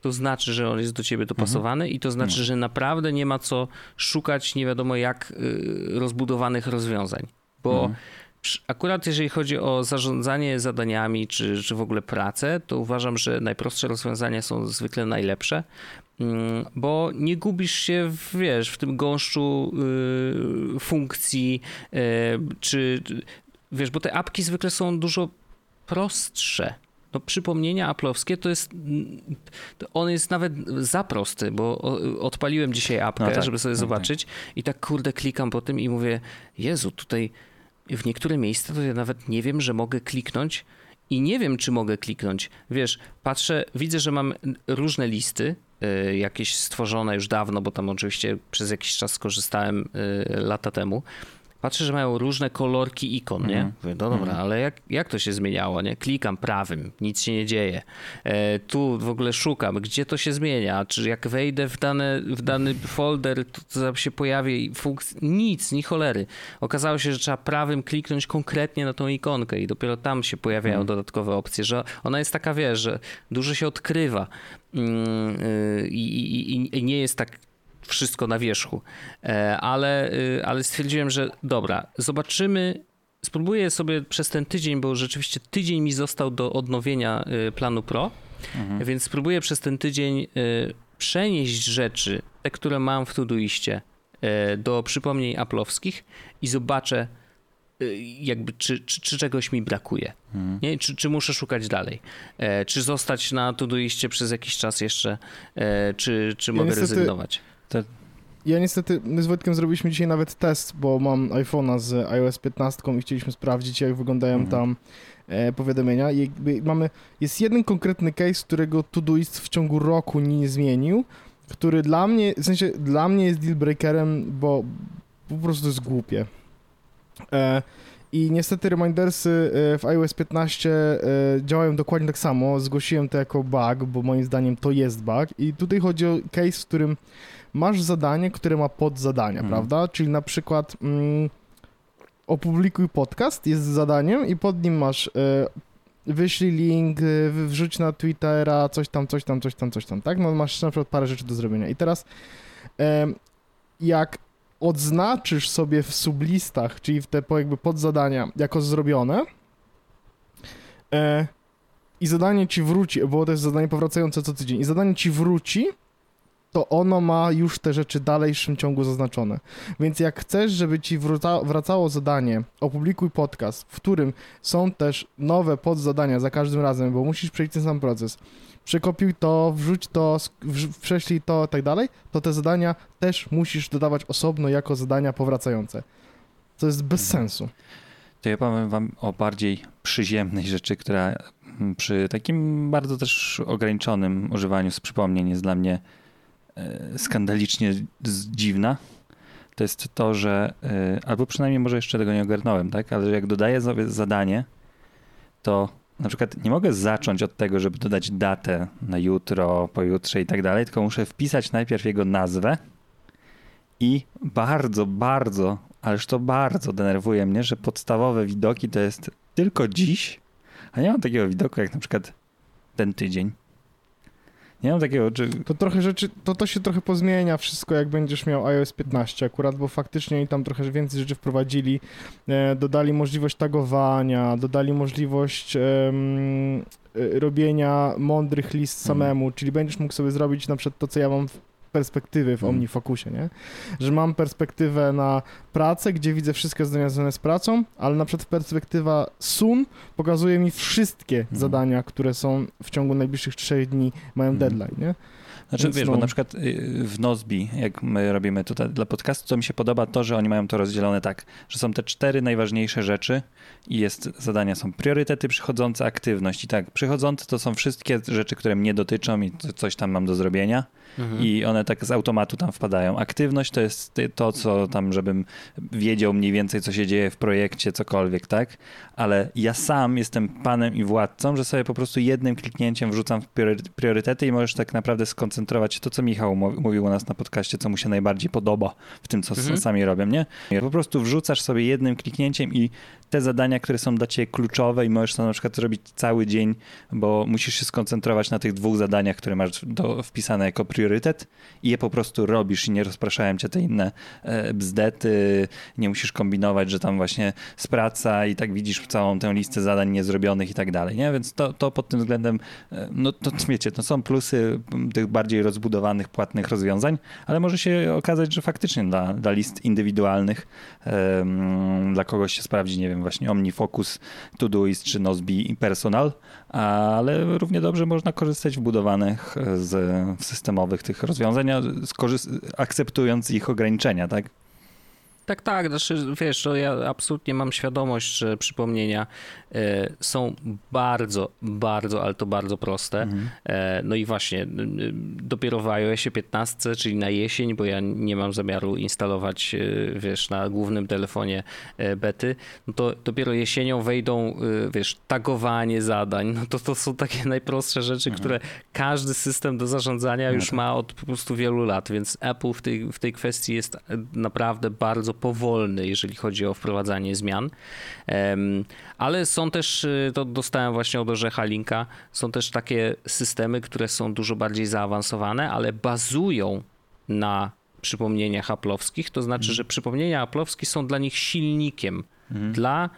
to znaczy, że on jest do ciebie dopasowany i to znaczy, że naprawdę nie ma co szukać nie wiadomo jak y, rozbudowanych rozwiązań. Bo Mhm. akurat jeżeli chodzi o zarządzanie zadaniami czy, czy w ogóle pracę, to uważam, że najprostsze rozwiązania są zwykle najlepsze, mm, bo nie gubisz się w, wiesz, w tym gąszczu y, funkcji, y, czy wiesz, bo te apki zwykle są dużo prostsze. No, przypomnienia aplowskie to jest. to On jest nawet za prosty, bo odpaliłem dzisiaj apkę, No tak, żeby sobie no tak. zobaczyć, i tak kurde klikam po tym i mówię: Jezu, tutaj w niektóre miejsca to ja nawet nie wiem, że mogę kliknąć i nie wiem, czy mogę kliknąć. Wiesz, patrzę, widzę, że mam różne listy, y, jakieś stworzone już dawno, bo tam oczywiście przez jakiś czas skorzystałem y, lata temu. Patrzę, że mają różne kolorki ikon, nie? Mhm. Mówię, no dobra, ale jak, jak to się zmieniało, nie? Klikam prawym, nic się nie dzieje. E, tu w ogóle szukam, gdzie to się zmienia, czy jak wejdę w, dane, w dany folder, to, to się pojawi funkcja, nic, ni cholery. Okazało się, że trzeba prawym kliknąć konkretnie na tą ikonkę i dopiero tam się pojawiają Mhm. dodatkowe opcje, że ona jest taka, wiesz, że dużo się odkrywa mm, y, i, i, i nie jest tak wszystko na wierzchu. E, Ale, y, ale stwierdziłem, że dobra, zobaczymy, spróbuję sobie przez ten tydzień, bo rzeczywiście tydzień mi został do odnowienia y, planu Pro, mhm. więc spróbuję przez ten tydzień y, przenieść rzeczy, te, które mam w Todoiście, do przypomnień aplowskich i zobaczę, jakby czy, czy, czy, czegoś mi brakuje, mhm. nie? Czy, czy muszę szukać dalej, e, czy zostać na Todoiście przez jakiś czas jeszcze, e, czy, czy mogę niestety, rezygnować. To... Ja niestety, my z Wojtkiem zrobiliśmy dzisiaj nawet test, bo mam iPhone'a z iOS 15 i chcieliśmy sprawdzić, jak wyglądają mhm. tam e, powiadomienia. I mamy, jest jeden konkretny case, którego Todoist w ciągu roku nie zmienił, który dla mnie, w sensie dla mnie jest deal breakerem, bo po prostu jest głupie. E, I niestety remindersy e, w iOS 15 e, działają dokładnie tak samo. Zgłosiłem to jako bug, bo moim zdaniem to jest bug. I tutaj chodzi o case, w którym masz zadanie, które ma podzadania, hmm. prawda? Czyli na przykład mm, opublikuj podcast jest zadaniem i pod nim masz wyślij link, wrzuć na Twittera, coś tam, coś tam, coś tam, coś tam, tak? No masz na przykład parę rzeczy do zrobienia. I teraz jak odznaczysz sobie w sublistach, czyli w te jakby podzadania, jako zrobione i zadanie ci wróci, bo to jest zadanie powracające co tydzień, i zadanie ci wróci, to ono ma już te rzeczy w dalszym ciągu zaznaczone. Więc jak chcesz, żeby ci wraca, wracało zadanie, opublikuj podcast, w którym są też nowe podzadania za każdym razem, bo musisz przejść ten sam proces, przekopiuj to, wrzuć to, prześlij to, tak dalej, to te zadania też musisz dodawać osobno jako zadania powracające. To jest bez mhm. sensu. To ja powiem wam o bardziej przyziemnej rzeczy, która mm, przy takim bardzo też ograniczonym używaniu z przypomnień jest dla mnie skandalicznie dziwna. To jest to, że, e, albo przynajmniej może jeszcze tego nie ogarnąłem, tak? Ale jak dodaję sobie zadanie, to na przykład nie mogę zacząć od tego, żeby dodać datę na jutro, pojutrze i tak dalej, tylko muszę wpisać najpierw jego nazwę i bardzo, bardzo, ależ to bardzo denerwuje mnie, że podstawowe widoki to jest tylko dziś, a nie mam takiego widoku jak na przykład ten tydzień. Nie mam takiego, czy... To trochę rzeczy, to, to się trochę pozmienia wszystko, jak będziesz miał iOS 15 akurat, bo faktycznie i tam trochę więcej rzeczy wprowadzili, e, dodali możliwość tagowania, dodali możliwość e, robienia mądrych list mhm. samemu, czyli będziesz mógł sobie zrobić na przykład to, co ja mam w perspektywy w mm. OmniFocusie, nie? Że mam perspektywę na pracę, gdzie widzę wszystkie zadania związane z pracą, ale na przykład perspektywa Sun pokazuje mi wszystkie mm. zadania, które są w ciągu najbliższych trzech dni, mają mm. deadline, nie? Znaczy, wiesz, no... bo na przykład y, w Nozbi, jak my robimy tutaj dla podcastu, to mi się podoba to, że oni mają to rozdzielone tak, że są te cztery najważniejsze rzeczy i jest zadania są priorytety przychodzące, aktywność i tak, przychodzące to są wszystkie rzeczy, które mnie dotyczą i coś tam mam do zrobienia mhm. i one tak z automatu tam wpadają. Aktywność to jest to, co tam, żebym wiedział mniej więcej, co się dzieje w projekcie, cokolwiek, tak? Ale ja sam jestem panem i władcą, że sobie po prostu jednym kliknięciem wrzucam w priorytety i możesz tak naprawdę skoncentrować się to, co Michał mówił u nas na podcaście, co mu się najbardziej podoba w tym, co mhm. sami robią, nie? Po prostu wrzucasz sobie jednym kliknięciem i te zadania, które są dla ciebie kluczowe i możesz to na przykład zrobić cały dzień, bo musisz się skoncentrować na tych dwóch zadaniach, które masz do, wpisane jako priorytet i je po prostu robisz i nie rozpraszają cię te inne e, bzdety, nie musisz kombinować, że tam właśnie z praca i tak widzisz całą tę listę zadań niezrobionych i tak dalej, nie? Więc to, to pod tym względem, e, no to wiecie, to są plusy tych bardziej rozbudowanych, płatnych rozwiązań, ale może się okazać, że faktycznie dla, dla list indywidualnych um, dla kogoś się sprawdzi, nie wiem, właśnie OmniFocus, Todoist czy Nozbi i Personal, ale równie dobrze można korzystać w budowanych systemowych tych rozwiązań, akceptując ich ograniczenia, tak? Tak, tak, znaczy, wiesz, ja absolutnie mam świadomość, że przypomnienia e, są bardzo, bardzo, ale to bardzo proste. Mhm. E, no i właśnie, dopiero w iOSie 15, czyli na jesień, bo ja nie mam zamiaru instalować, e, wiesz, na głównym telefonie bety, no to dopiero jesienią wejdą, wiesz, tagowanie zadań, no to to są takie najprostsze rzeczy, mhm. które każdy system do zarządzania już mhm. ma od po prostu wielu lat, więc Apple w tej, w tej kwestii jest naprawdę bardzo powolny, jeżeli chodzi o wprowadzanie zmian. Ale są też, y, to dostałem właśnie od Orzecha linka, są też takie systemy, które są dużo bardziej zaawansowane, ale bazują na przypomnieniach aplowskich, to znaczy, mhm. że przypomnienia aplowskie są dla nich silnikiem mhm. dla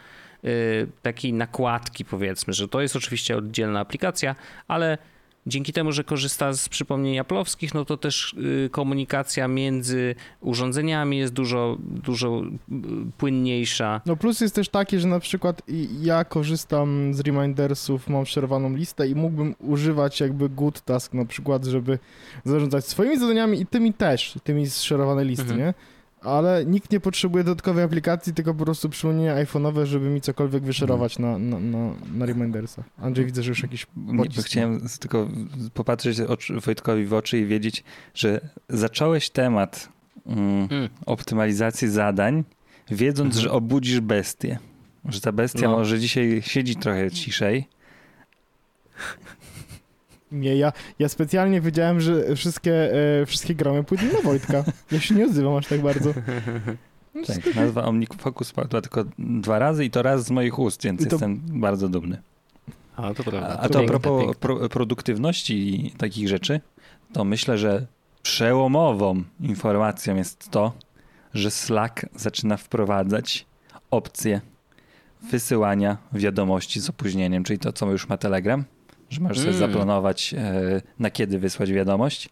y, takiej nakładki, powiedzmy, że to jest oczywiście oddzielna aplikacja, ale dzięki temu, że korzysta z przypomnień Apple'owskich, no to też y, komunikacja między urządzeniami jest dużo, dużo y, płynniejsza. No plus jest też taki, że na przykład ja korzystam z remindersów, mam szerowaną listę i mógłbym używać jakby good task na przykład, żeby zarządzać swoimi zadaniami i tymi też, tymi z szerowanej listy, mhm. nie? Ale nikt nie potrzebuje dodatkowej aplikacji, tylko po prostu przypomnienia iPhone'owe, żeby mi cokolwiek wyszerować na, na, na, na Remindersach. Andrzej, widzę, że już jakiś pocisk. Chciałem tylko popatrzeć Wojtkowi w oczy i wiedzieć, że zacząłeś temat mm, mm. optymalizacji zadań, wiedząc, mhm. że obudzisz bestię. Że ta bestia no. może dzisiaj siedzi trochę ciszej. Nie, ja, ja specjalnie wiedziałem, że wszystkie, e, wszystkie gramy pójdą na Wojtka. Ja się nie odzywam aż tak bardzo. Tak, nazwa OmniFocus padła tylko dwa razy i to raz z moich ust, więc to... jestem bardzo dumny. A, to prawda. A, a to a propos pro, produktywności i takich rzeczy, to myślę, że przełomową informacją jest to, że Slack zaczyna wprowadzać opcję wysyłania wiadomości z opóźnieniem, czyli to, co już ma Telegram że możesz sobie mm. zaplanować, e, na kiedy wysłać wiadomość.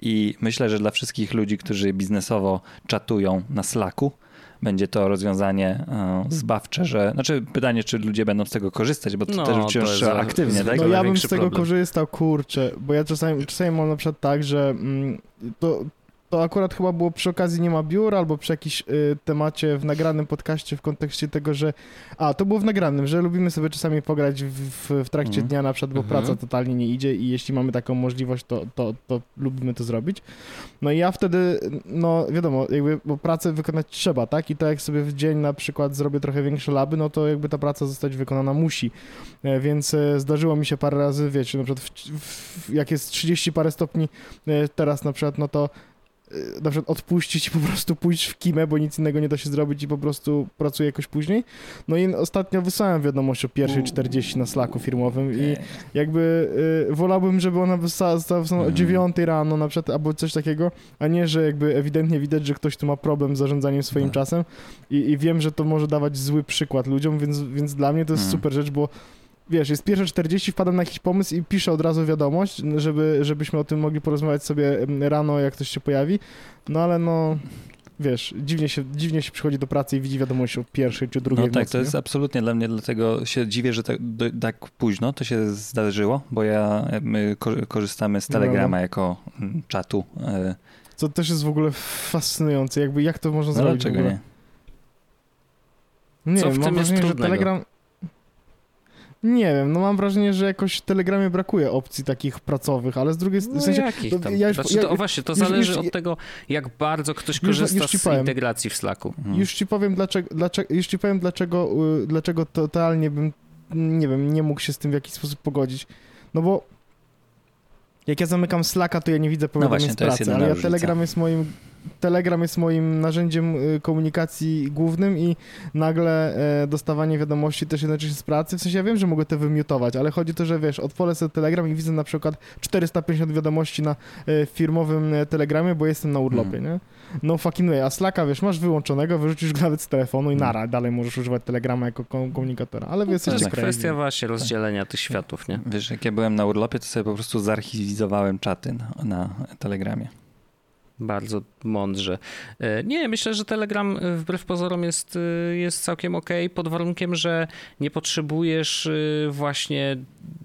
I myślę, że dla wszystkich ludzi, którzy biznesowo czatują na Slacku, będzie to rozwiązanie e, zbawcze, że. Znaczy, pytanie, czy ludzie będą z tego korzystać, bo to no, też wciąż trzeba aktywnie, tak? No ja bym z tego problem. korzystał, kurczę, bo ja czasami, czasami mam na przykład tak, że mm, to to akurat chyba było przy okazji Nie ma biura albo przy jakimś y, temacie w nagranym podcaście w kontekście tego, że a, to było w nagranym, że lubimy sobie czasami pograć w, w, w trakcie mm. dnia na przykład, bo mm -hmm. praca totalnie nie idzie i jeśli mamy taką możliwość, to, to, to lubimy to zrobić. No i ja wtedy, no wiadomo, jakby, bo pracę wykonać trzeba, tak? I to jak sobie w dzień na przykład zrobię trochę większe laby, no to jakby ta praca zostać wykonana musi. E, więc e, zdarzyło mi się parę razy, wiecie, na przykład w, w, jak jest 30 parę stopni e, teraz na przykład, no to na przykład odpuścić i po prostu pójść w kimę, bo nic innego nie da się zrobić i po prostu pracuję jakoś później. No i ostatnio wysłałem wiadomość o pierwszej 40 na Slacku firmowym okay. i jakby y, wolałbym, żeby ona została wysłana o 9 mhm. rano na przykład, albo coś takiego, a nie, że jakby ewidentnie widać, że ktoś tu ma problem z zarządzaniem swoim tak. czasem I, i wiem, że to może dawać zły przykład ludziom, więc, więc dla mnie to jest mhm. super rzecz, bo wiesz, jest pierwsze 40, wpadam na jakiś pomysł i piszę od razu wiadomość, żeby, żebyśmy o tym mogli porozmawiać sobie rano, jak coś się pojawi. No ale no, wiesz, dziwnie się, dziwnie się przychodzi do pracy i widzi wiadomość o pierwszej czy drugiej No tak, to jest absolutnie dla mnie, dlatego się dziwię, że tak, do, tak późno to się zdarzyło, bo ja, my korzystamy z Telegrama no. jako czatu. E. Co też jest w ogóle fascynujące, jakby jak to można no zrobić dlaczego nie? Nie, Co w tym jest trudnego? Telegram, nie wiem, no mam wrażenie, że jakoś w Telegramie brakuje opcji takich pracowych, ale z drugiej strony... No w sensie, jakich tam? Ja już, znaczy, to, ja, właśnie, to już, zależy już, od tego, jak bardzo ktoś korzysta z powiem. integracji w Slacku. Mhm. Już ci powiem, dlaczego, dlaczego, już ci powiem dlaczego, y, dlaczego totalnie bym, nie wiem, nie mógł się z tym w jakiś sposób pogodzić. No bo jak ja zamykam Slacka, to ja nie widzę powiadomień no z pracy, ale ja Telegram jest moim Telegram jest moim narzędziem y, komunikacji głównym i nagle e, dostawanie wiadomości też jednocześnie z pracy. W sensie ja wiem, że mogę to wymiutować, ale chodzi o to, że wiesz, odpolę sobie Telegram i widzę na przykład 450 wiadomości na e, firmowym e, Telegramie, bo jestem na urlopie, hmm. nie? No fucking way. A Slacka, wiesz, masz wyłączonego, wyrzucisz go nawet z telefonu i hmm. nara, dalej możesz używać Telegrama jako komunikatora, ale no, To jest kwestia właśnie rozdzielenia tych światów, nie? Wiesz, jak ja byłem na urlopie, to sobie po prostu zarchiwizowałem czaty na, na Telegramie. Bardzo mądrze. E, nie, myślę, że Telegram e, wbrew pozorom jest, e, jest całkiem ok, pod warunkiem, że nie potrzebujesz właśnie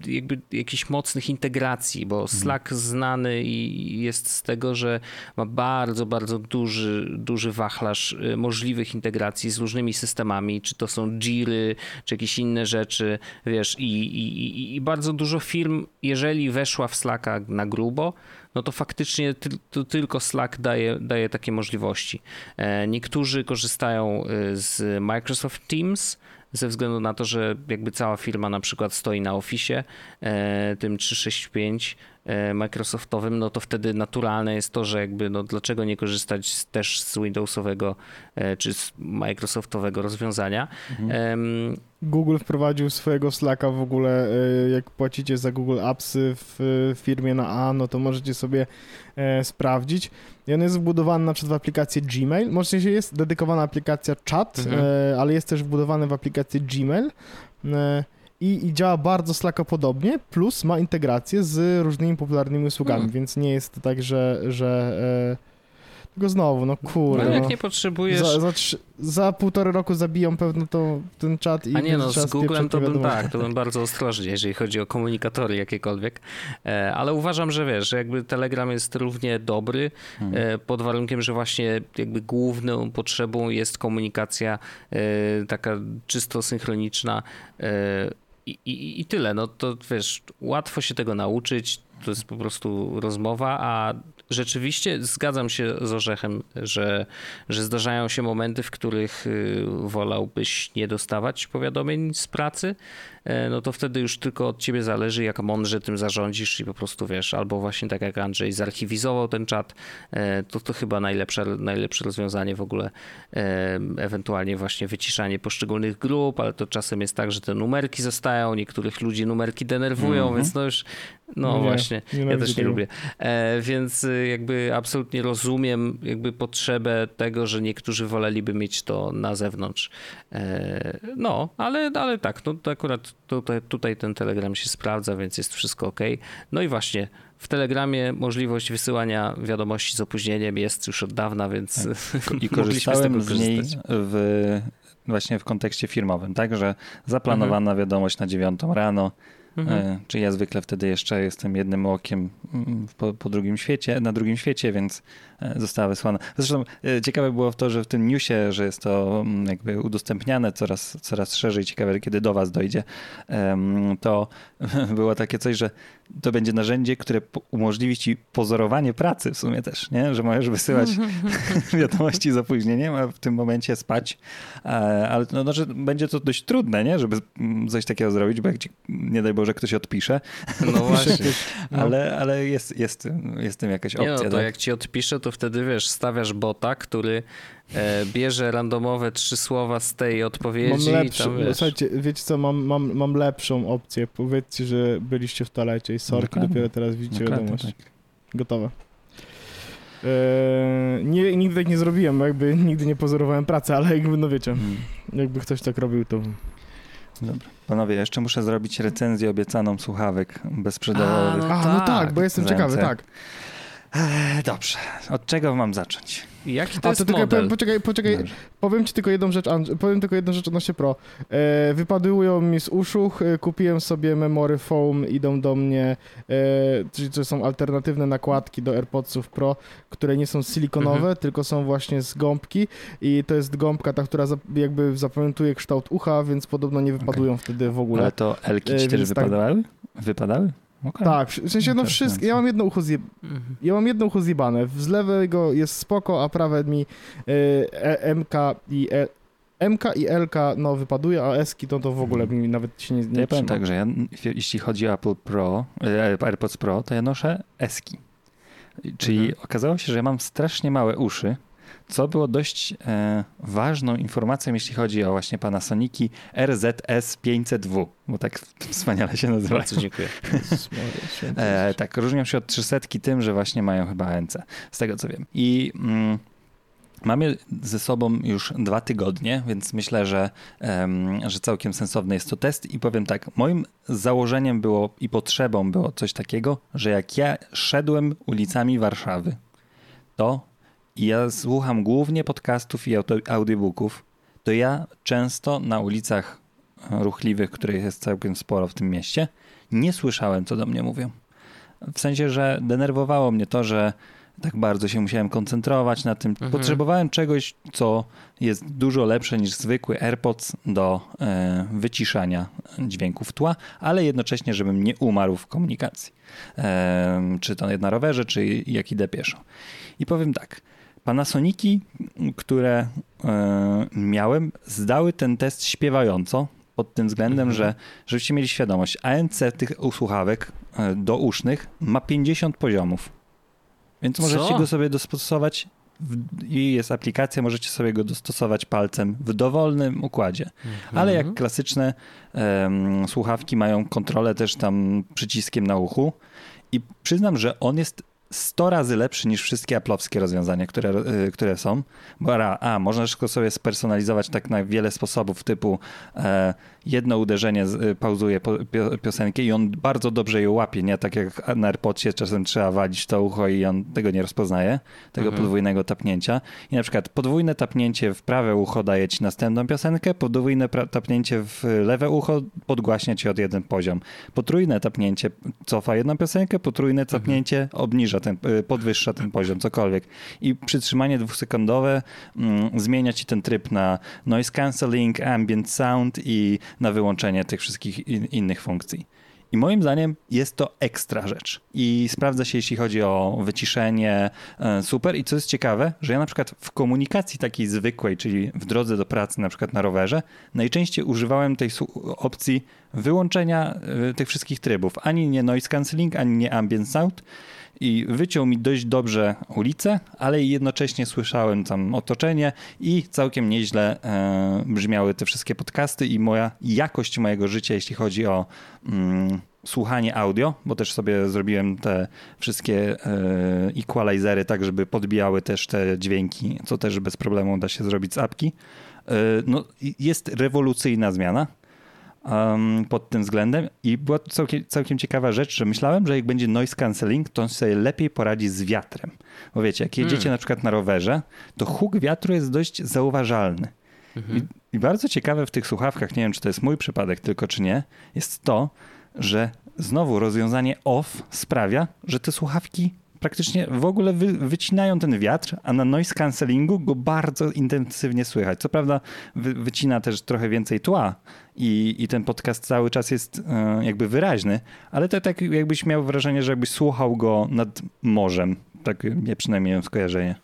jakby jakichś mocnych integracji, bo mhm. Slack znany i jest z tego, że ma bardzo, bardzo duży, duży wachlarz możliwych integracji z różnymi systemami, czy to są Jiry, czy jakieś inne rzeczy, wiesz, i, i, i bardzo dużo firm, jeżeli weszła w Slacka na grubo, no to faktycznie ty, to tylko Slack daje, daje takie możliwości. E, niektórzy korzystają e, z Microsoft Teams, ze względu na to, że jakby cała firma na przykład stoi na Office, e, tym 365 e, Microsoftowym, no to wtedy naturalne jest to, że jakby no dlaczego nie korzystać z, też z Windowsowego e, czy z Microsoftowego rozwiązania. Mhm. Google wprowadził swojego Slacka w ogóle, e, jak płacicie za Google Appsy w firmie na A, no to możecie sobie sprawdzić. I on jest wbudowany na przykład w aplikację Gmail. Może jest dedykowana aplikacja Chat, mhm. ale jest też wbudowany w aplikację Gmail i, i działa bardzo Slacka podobnie, plus ma integrację z różnymi popularnymi usługami, hmm. więc nie jest tak, że, że e, tylko znowu, no kurde. No, jak no. nie potrzebujesz... Za, za, za półtorej roku zabiją pewno to, ten czat i... A nie no, z Googlem to bym tak, to bym bardzo ostrożnie, jeżeli chodzi o komunikatory jakiekolwiek. E, ale uważam, że wiesz, że jakby Telegram jest równie dobry hmm. e, pod warunkiem, że właśnie jakby główną potrzebą jest komunikacja e, taka czysto synchroniczna i, i, I tyle. No to wiesz, łatwo się tego nauczyć. To jest po prostu rozmowa, a rzeczywiście zgadzam się z Orzechem, że, że zdarzają się momenty, w których y, wolałbyś nie dostawać powiadomień z pracy, no to wtedy już tylko od ciebie zależy, jak mądrze tym zarządzisz i po prostu wiesz, albo właśnie tak jak Andrzej zarchiwizował ten czat, e, to to chyba najlepsze, najlepsze rozwiązanie w ogóle, e, ewentualnie właśnie wyciszanie poszczególnych grup, ale to czasem jest tak, że te numerki zostają, niektórych ludzi numerki denerwują, mm -hmm. więc no już, no nie, właśnie, ja też nie tego. lubię. Więc jakby absolutnie rozumiem jakby potrzebę tego, że niektórzy woleliby mieć to na zewnątrz. E, no, ale, ale tak, no to akurat tutaj, tutaj ten Telegram się sprawdza, więc jest wszystko ok. No i właśnie w Telegramie możliwość wysyłania wiadomości z opóźnieniem jest już od dawna, więc tak. I korzystałem z, z niej w, właśnie w kontekście firmowym, tak, że zaplanowana mhm. wiadomość na dziewiątą rano, Mhm. E, czy ja zwykle wtedy jeszcze jestem jednym okiem mm, po, po, drugim świecie, na drugim świecie, więc e, została wysłana. Zresztą e, ciekawe było to, że w tym newsie, że jest to mm, jakby udostępniane coraz, coraz szerzej, ciekawe kiedy do was dojdzie, to było takie coś, że to będzie narzędzie, które umożliwi ci pozorowanie pracy w sumie też, nie? że możesz wysyłać wiadomości z opóźnieniem, a w tym momencie spać, ale no, no, że będzie to dość trudne, nie? żeby coś takiego zrobić, bo jak ci, nie daj Boże, ktoś odpisze, no właśnie. No. ale, ale jest, jest, jest tym jakaś opcja. Nie no, to tak? jak ci odpisze, to wtedy wiesz, stawiasz bota, który e, bierze randomowe trzy słowa z tej odpowiedzi. Mam lepszy, tam, słuchajcie, wiecie co, mam, mam, mam lepszą opcję. Powiedzcie, że byliście w toalecie i sorki, Dokładnie. dopiero teraz widzicie Dokładnie, wiadomość. Tak. Gotowe. Eee, nie, nigdy tak nie zrobiłem, jakby nigdy nie pozorowałem pracy, ale jakby, no wiecie, hmm. jakby ktoś tak robił, to... Dobra. Panowie, jeszcze muszę zrobić recenzję obiecaną słuchawek bezprzedawowych. A, no, A, tak. no tak, bo jestem ciekawy, tak. Eee, dobrze, od czego mam zacząć? Jaki to A, jest to model? poczekaj, poczekaj, Dobrze. powiem ci tylko jedną rzecz, powiem tylko jedną rzecz odnośnie Pro. E, wypadują mi z uszu, e, kupiłem sobie Memory Foam, idą do mnie, e, czyli to są alternatywne nakładki do AirPodsów Pro, które nie są silikonowe, mhm. tylko są właśnie z gąbki i to jest gąbka ta, która jakby zapamiętuje kształt ucha, więc podobno nie wypadują okay. wtedy w ogóle. Ale to Elki 4 e, wypadały? Tak... Wypadały? Okay. Tak, w sensie no wszystkie, ja mam jedno ucho zjeb... Mhm. ja mam jedno ucho zjebane, z lewego jest spoko, a prawe mi y, e, MK i e, MK i LK no wypaduje, a Eski to, to w ogóle mhm. mi nawet się nie, nie Ja powiem tak, że ja, jeśli chodzi o Apple Pro, e, AirPods Pro, to ja noszę Eski. Czyli mhm. okazało się, że ja mam strasznie małe uszy, co było dość e, ważną informacją, jeśli chodzi o właśnie Panasoniki RZS 500W, bo tak wspaniale się nazywa. Bardzo dziękuję. e, tak, różnią się od 300 tym, że właśnie mają chyba ANC, z tego co wiem. I mm, Mamy ze sobą już dwa tygodnie, więc myślę, że, um, że całkiem sensowny jest to test. I powiem tak, moim założeniem było i potrzebą było coś takiego, że jak ja szedłem ulicami Warszawy, to i ja słucham głównie podcastów i audiobooków, to ja często na ulicach ruchliwych, których jest całkiem sporo w tym mieście, nie słyszałem, co do mnie mówią. W sensie, że denerwowało mnie to, że tak bardzo się musiałem koncentrować na tym. Mhm. Potrzebowałem czegoś, co jest dużo lepsze niż zwykły AirPods do e, wyciszania dźwięków tła, ale jednocześnie, żebym nie umarł w komunikacji. E, czy to na rowerze, czy jak idę pieszo. I powiem tak, Panasoniki, które e, miałem, zdały ten test śpiewająco. pod tym względem, Mhm. że żebyście mieli świadomość, ANC tych słuchawek e, dousznych ma 50 poziomów. Więc Co? możecie go sobie dostosować w, i jest aplikacja, możecie sobie go dostosować palcem w dowolnym układzie. Ale jak klasyczne em, słuchawki mają kontrolę też tam przyciskiem na uchu i przyznam, że on jest 100 razy lepszy niż wszystkie aplowskie rozwiązania, które, y, które są. Bo a, a można wszystko sobie spersonalizować tak na wiele sposobów, typu e, jedno uderzenie z, y, pauzuje po, pio, piosenkę i on bardzo dobrze ją łapie, nie tak jak na AirPodsie czasem trzeba walić to ucho i on tego nie rozpoznaje, tego Mhm. podwójnego tapnięcia. I na przykład podwójne tapnięcie w prawe ucho daje ci następną piosenkę, podwójne tapnięcie w lewe ucho podgłaśnia ci od jeden poziom. Potrójne tapnięcie cofa jedną piosenkę, potrójne tapnięcie obniża ten, y, podwyższa ten poziom, cokolwiek. I przytrzymanie dwusekundowe mm, zmienia ci ten tryb na noise cancelling, ambient sound i na wyłączenie tych wszystkich in, innych funkcji. I moim zdaniem jest to ekstra rzecz. I sprawdza się, jeśli chodzi o wyciszenie, e, super. I co jest ciekawe, że ja na przykład w komunikacji takiej zwykłej, czyli w drodze do pracy, na przykład na rowerze, najczęściej używałem tej opcji wyłączenia e, tych wszystkich trybów. Ani nie noise cancelling, ani nie ambient sound. I wyciął mi dość dobrze ulicę, ale jednocześnie słyszałem tam otoczenie i całkiem nieźle e, brzmiały te wszystkie podcasty i moja jakość mojego życia, jeśli chodzi o mm, słuchanie audio, bo też sobie zrobiłem te wszystkie e, equalizery tak, żeby podbijały też te dźwięki, co też bez problemu da się zrobić z apki. E, no, jest rewolucyjna zmiana um, pod tym względem i była to całkiem, całkiem ciekawa rzecz, że myślałem, że jak będzie noise cancelling, to on sobie lepiej poradzi z wiatrem. Bo wiecie, jak jedziecie Hmm. na przykład na rowerze, to huk wiatru jest dość zauważalny. Mhm. I, I bardzo ciekawe w tych słuchawkach, nie wiem czy to jest mój przypadek tylko czy nie, jest to, że znowu rozwiązanie off sprawia, że te słuchawki praktycznie w ogóle wy, wycinają ten wiatr, a na noise cancellingu go bardzo intensywnie słychać. Co prawda wy, wycina też trochę więcej tła i, i ten podcast cały czas jest e, jakby wyraźny, ale to tak jakbyś miał wrażenie, że jakbyś słuchał go nad morzem. Tak nie przynajmniej miałem skojarzenie.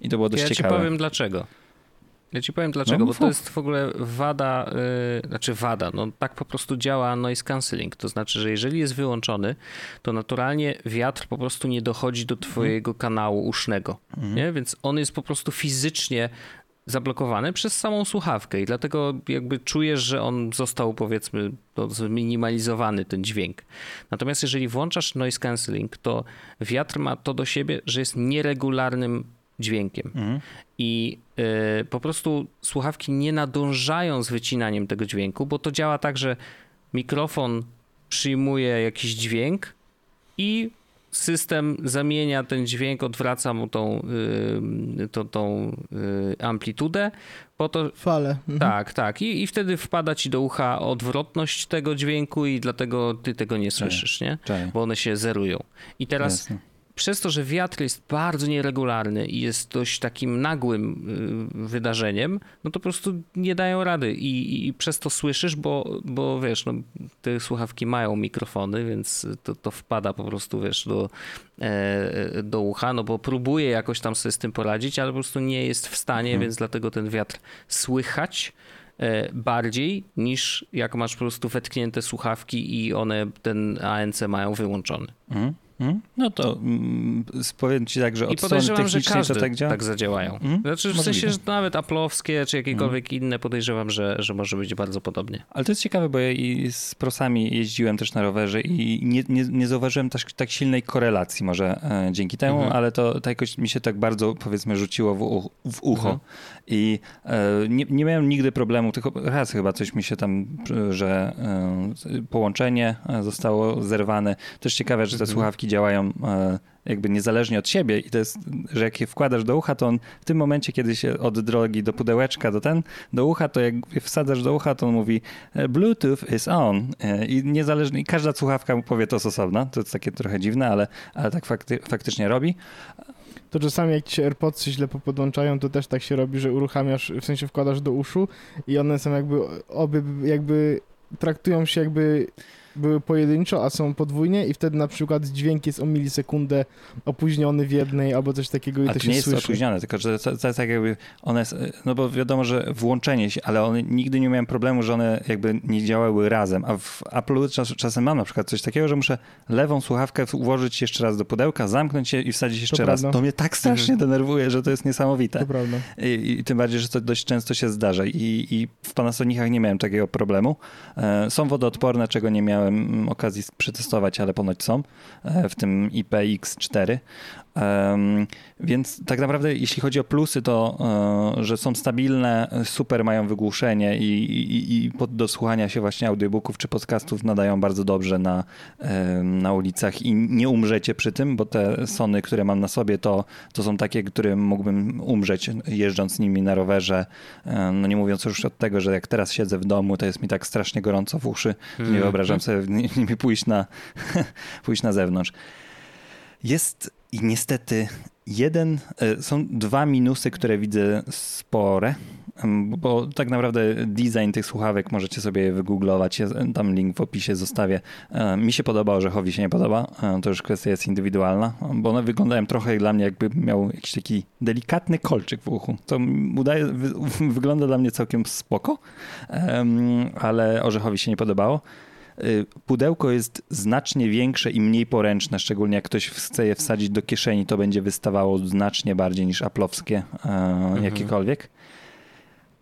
I to było dość Ja ci ciekawe. powiem dlaczego. Ja ci powiem dlaczego, No, bo to jest w ogóle wada, yy, znaczy wada, no tak po prostu działa noise cancelling. To znaczy, że jeżeli jest wyłączony, to naturalnie wiatr po prostu nie dochodzi do twojego kanału usznego, nie? Więc on jest po prostu fizycznie zablokowany przez samą słuchawkę i dlatego jakby czujesz, że on został powiedzmy to zminimalizowany ten dźwięk. Natomiast jeżeli włączasz noise cancelling, to wiatr ma to do siebie, że jest nieregularnym dźwiękiem. Mhm. I y, po prostu słuchawki nie nadążają z wycinaniem tego dźwięku, bo to działa tak, że mikrofon przyjmuje jakiś dźwięk i system zamienia ten dźwięk, odwraca mu tą, y, tą, tą y, amplitudę, po to, Fale. Mhm. tak, tak. I, I wtedy wpada ci do ucha odwrotność tego dźwięku i dlatego ty tego nie słyszysz, nie? Bo one się zerują. I teraz Jasne. Przez to, że wiatr jest bardzo nieregularny i jest dość takim nagłym y, wydarzeniem, no to po prostu nie dają rady i, i, przez to słyszysz, bo, bo wiesz, no, te słuchawki mają mikrofony, więc to, to wpada po prostu, wiesz, do, e, do ucha, no bo próbuje jakoś tam sobie z tym poradzić, ale po prostu nie jest w stanie, więc dlatego ten wiatr słychać e, bardziej niż jak masz po prostu wetknięte słuchawki i one ten ANC mają wyłączony. Mhm. Mhm. No to mm, powiem ci tak, że I od strony podejrzewam, że każdy to tak działa. tak zadziałają. Mhm. Znaczy w Możliwe. sensie, że nawet Apple'owskie czy jakiekolwiek inne podejrzewam, że, że może być bardzo podobnie. Ale to jest ciekawe, bo ja i z prosami jeździłem też na rowerze i nie, nie, nie zauważyłem tak, tak silnej korelacji może e, dzięki temu, Mhm. ale to, to jakoś mi się tak bardzo powiedzmy rzuciło w, u, w ucho Mhm. I e, nie, nie miałem nigdy problemu, tylko raz chyba coś mi się tam, że e, połączenie e, zostało zerwane. Też ciekawe, że te Mhm. słuchawki działają e, jakby niezależnie od siebie i to jest, że jak je wkładasz do ucha, to on w tym momencie, kiedy się od drogi do pudełeczka do ten, do ucha, to jak wsadzasz do ucha, to on mówi e, Bluetooth is on E, i niezależnie, i każda słuchawka mu powie to z osobna, to jest takie trochę dziwne, ale, ale tak fakty, faktycznie robi. To czasami jak ci się AirPodsy źle popodłączają, to też tak się robi, że uruchamiasz, w sensie wkładasz do uszu i one są jakby, obie jakby traktują się jakby były pojedynczo, a są podwójnie i wtedy na przykład dźwięk jest o milisekundę opóźniony w jednej albo coś takiego i A to to się nie jest słyszy. opóźnione, tylko że to, to jest tak jakby one, no bo wiadomo, że włączenie się, ale one nigdy nie miałem problemu, że one jakby nie działały razem, a w Apple'u czas, czasem mam na przykład coś takiego, że muszę lewą słuchawkę włożyć jeszcze raz do pudełka, zamknąć je i wsadzić jeszcze raz. prawda. To mnie tak strasznie denerwuje, że to jest niesamowite. To prawda. I, I tym bardziej, że to dość często się zdarza. I, i w Panasonicach nie miałem takiego problemu. E, Są wodoodporne, czego nie miałem mm, okazji przetestować, ale ponoć są, e, w tym IPX4. Więc tak naprawdę, jeśli chodzi o plusy, to e, że są stabilne, super mają wygłuszenie i, i, i pod, do słuchania się właśnie audiobooków czy podcastów nadają bardzo dobrze na, na ulicach i nie umrzecie przy tym, bo te Sony, które mam na sobie, to, to są takie, które mógłbym umrzeć jeżdżąc nimi na rowerze. No nie mówiąc już od tego, że jak teraz siedzę w domu, to jest mi tak strasznie gorąco w uszy, nie Mhm. wyobrażam sobie nimi pójść na, pójść na zewnątrz. Jest i niestety jeden, e, są dwa minusy, które widzę spore, bo tak naprawdę design tych słuchawek możecie sobie wygooglować, tam link w opisie zostawię. E, Mi się podoba, Orzechowi się nie podoba, e, to już kwestia jest indywidualna, bo one wyglądają trochę dla mnie jakby miał jakiś taki delikatny kolczyk w uchu. To udaje, wy, wygląda dla mnie całkiem spoko, ale Orzechowi się nie podobało. Y, Pudełko jest znacznie większe i mniej poręczne, szczególnie jak ktoś chce je wsadzić do kieszeni, to będzie wystawało znacznie bardziej niż aplowskie e, jakiekolwiek.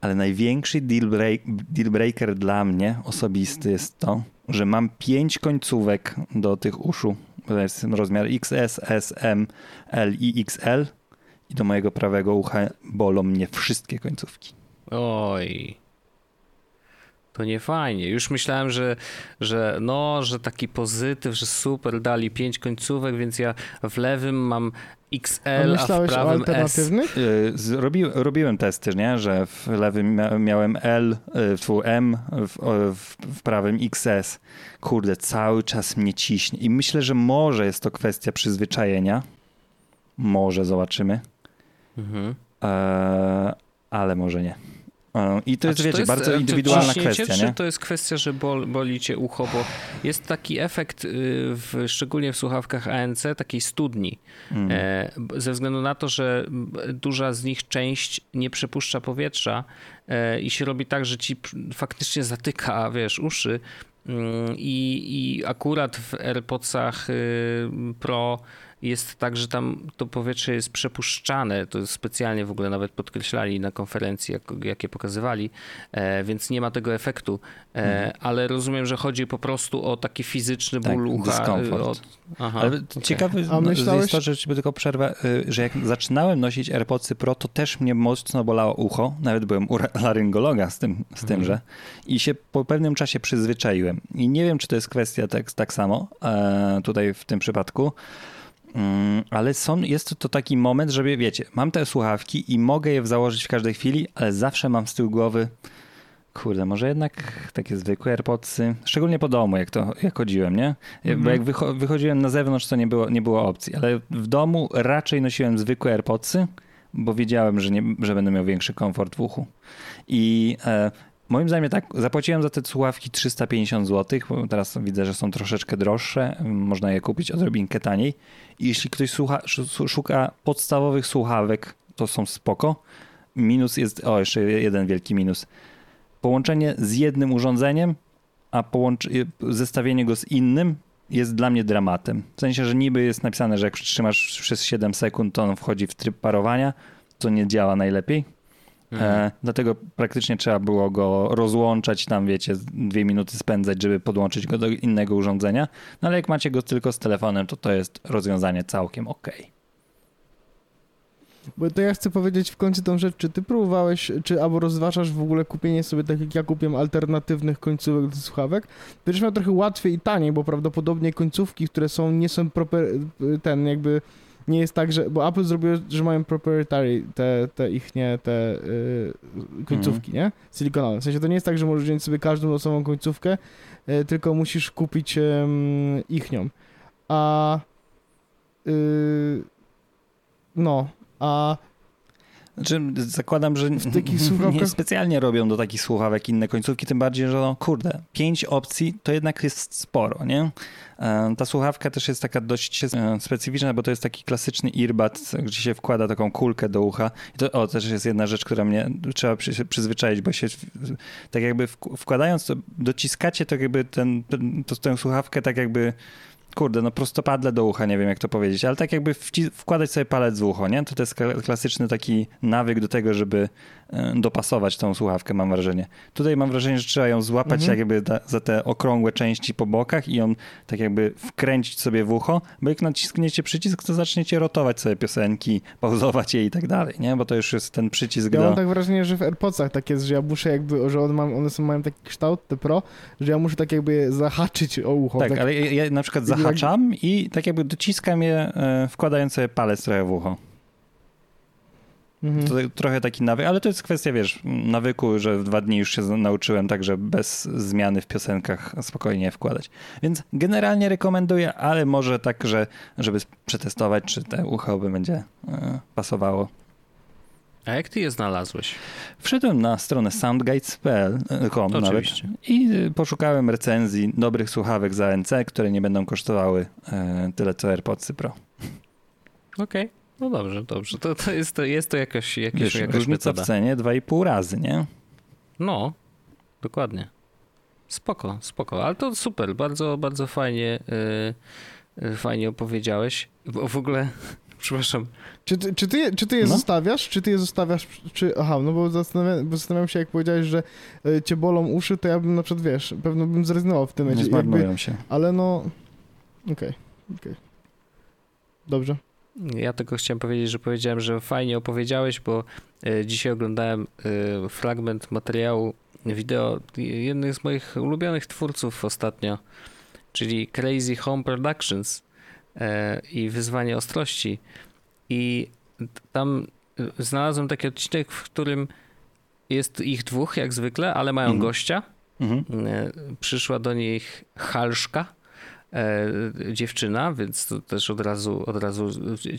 Ale największy deal, break, deal breaker dla mnie osobisty jest to, że mam pięć końcówek do tych uszu. To jest rozmiar XS, S, M, L i XL. I do mojego prawego ucha bolą mnie wszystkie końcówki. Oj. To nie fajnie. Już myślałem, że, że no, że taki pozytyw, że super, dali pięć końcówek, więc ja w lewym mam A XL, a w myślałeś o prawym S. Y, Zrobi, robiłem testy, nie? że w lewym mia- miałem L, y, w M, w, w, w prawym XS. Kurde, cały czas mnie ciśnie. I myślę, że może jest to kwestia przyzwyczajenia. Może zobaczymy, Mhm. e, ale może nie. E, I to jest, czy wiecie, jest, bardzo e, indywidualna ciśnięcie, kwestia, Czy to jest kwestia, że bol, boli cię ucho, bo jest taki efekt, y, w, szczególnie w słuchawkach ANC, takiej studni. Mm. E, ze względu na to, że duża z nich część nie przepuszcza powietrza i się robi tak, że ci faktycznie zatyka, wiesz, uszy. Mm, I, I akurat w AirPodsach y, Pro jest tak, że tam to powietrze jest przepuszczane. To specjalnie w ogóle nawet podkreślali na konferencji, jak, jakie pokazywali, e, więc nie ma tego efektu. E, ale rozumiem, że chodzi po prostu o taki fizyczny Tak, ból ucha. y, dyskomfort. Od, aha, Ale okej. ciekawe A myślałeś- jest to, że ci tylko przerwę, y, że jak zaczynałem nosić AirPodsy Pro, to też mnie mocno bolało ucho. Nawet byłem u laryngologa z tym, z tymże. I się po pewnym czasie przyzwyczaiłem. I nie wiem, czy to jest kwestia tak, tak samo e, tutaj w tym przypadku. Mm, ale są, jest to taki moment, żeby, wiecie, mam te słuchawki i mogę je założyć w każdej chwili, ale zawsze mam z tyłu głowy, kurde, może jednak takie zwykłe AirPodsy, szczególnie po domu, jak to jak chodziłem, nie? Bo jak wycho- wychodziłem na zewnątrz, to nie było, nie było opcji, ale w domu raczej nosiłem zwykłe AirPodsy, bo wiedziałem, że, nie, że będę miał większy komfort w uchu. I e, moim zdaniem tak, zapłaciłem za te słuchawki 350 zł, teraz widzę, że są troszeczkę droższe, można je kupić odrobinkę taniej. I jeśli ktoś słucha, szu- szuka podstawowych słuchawek, to są spoko. Minus jest, o jeszcze jeden wielki minus. Połączenie z jednym urządzeniem, a zestawienie go z innym jest dla mnie dramatem. W sensie, że niby jest napisane, że jak przytrzymasz przez 7 sekund, to on wchodzi w tryb parowania, co nie działa najlepiej. E, dlatego praktycznie trzeba było go rozłączać, tam wiecie, dwie minuty spędzać, żeby podłączyć go do innego urządzenia. No ale jak macie go tylko z telefonem, to to jest rozwiązanie całkiem okej. Bo to ja chcę powiedzieć w końcu tą rzecz, czy ty próbowałeś, czy albo rozważasz w ogóle kupienie sobie, tak jak ja kupiłem, alternatywnych końcówek do słuchawek? Będziesz miał trochę łatwiej i taniej, bo prawdopodobnie końcówki, które są, nie są proper, ten jakby, nie jest tak, że, bo Apple zrobiło, że mają proprietary te, te ich, nie, te y, końcówki, nie? Silikonowe. W sensie to nie jest tak, że możesz wziąć sobie każdą losową końcówkę, y, tylko musisz kupić ym, ich nią. A y, no, a Znaczy, zakładam, że W takich nie słuchawkach? specjalnie robią do takich słuchawek inne końcówki, tym bardziej, że no kurde, pięć opcji to jednak jest sporo, nie? E, Ta słuchawka też jest taka dość e, specyficzna, bo to jest taki klasyczny earbud, gdzie się wkłada taką kulkę do ucha. I to o, też jest jedna rzecz, która mnie trzeba przy, przyzwyczaić, bo się tak jakby wk- wkładając to, dociskacie to jakby ten, ten, to, tę słuchawkę tak jakby kurde, no prostopadle do ucha, nie wiem jak to powiedzieć, ale tak jakby wkładać sobie palec w ucho, nie? To to jest kla- klasyczny taki nawyk do tego, żeby dopasować tą słuchawkę, mam wrażenie. Tutaj mam wrażenie, że trzeba ją złapać Mhm. jak jakby ta, za te okrągłe części po bokach i ją tak jakby wkręcić sobie w ucho, bo jak naciskniecie przycisk, to zaczniecie rotować sobie piosenki, pauzować je i tak dalej, nie? Bo to już jest ten przycisk Ja do... mam tak wrażenie, że w AirPodsach tak jest, że ja muszę jakby, że one, mam, one są, mają taki kształt, te Pro, że ja muszę tak jakby zahaczyć o ucho. Tak, ale ja, ja na przykład zahaczam i tak jakby dociskam je, e, wkładając sobie palec trochę w ucho. Mhm. To tak- trochę taki nawyk, ale to jest kwestia, wiesz, nawyku, że w dwa dni już się nauczyłem także bez zmiany w piosenkach spokojnie wkładać. Więc generalnie rekomenduję, ale może tak, że żeby przetestować, czy te ucho by będzie e, pasowało. A jak ty je znalazłeś? Wszedłem na stronę soundguides.pl e, nawet i e, poszukałem recenzji dobrych słuchawek za ANC, które nie będą kosztowały e, tyle co AirPodsy Pro. Okej. No dobrze, dobrze. To, to, jest, to jest to jakoś, jakoś, Wiesz, jakaś różnica metoda. w cenie 2,5 razy, nie? No, dokładnie. Spoko, spoko. Ale to super, bardzo, bardzo fajnie, yy, fajnie opowiedziałeś. W, w ogóle, przepraszam, Czy, ty, czy, ty, je- czy ty je No. zostawiasz? Czy ty je zostawiasz? Czy, aha, no bo zastanawiam, bo zastanawiam się, jak powiedziałeś, że y, cię bolą uszy, to ja bym na przykład, wiesz, pewno bym zrezygnował w tym Nie momencie. Jakby, zmarnują się. ale no, okej, okej. Dobrze. Ja tylko chciałem powiedzieć, że powiedziałem, że fajnie opowiedziałeś, bo yy, dzisiaj oglądałem yy, fragment materiału wideo jednych z moich ulubionych twórców ostatnio, czyli Crazy Home Productions yy, i Wyzwanie Ostrości. I tam znalazłem taki odcinek, w którym jest ich dwóch, jak zwykle, ale mają Mhm. gościa. Mhm. E, Przyszła do nich Halszka, e, dziewczyna, więc to też od razu, od razu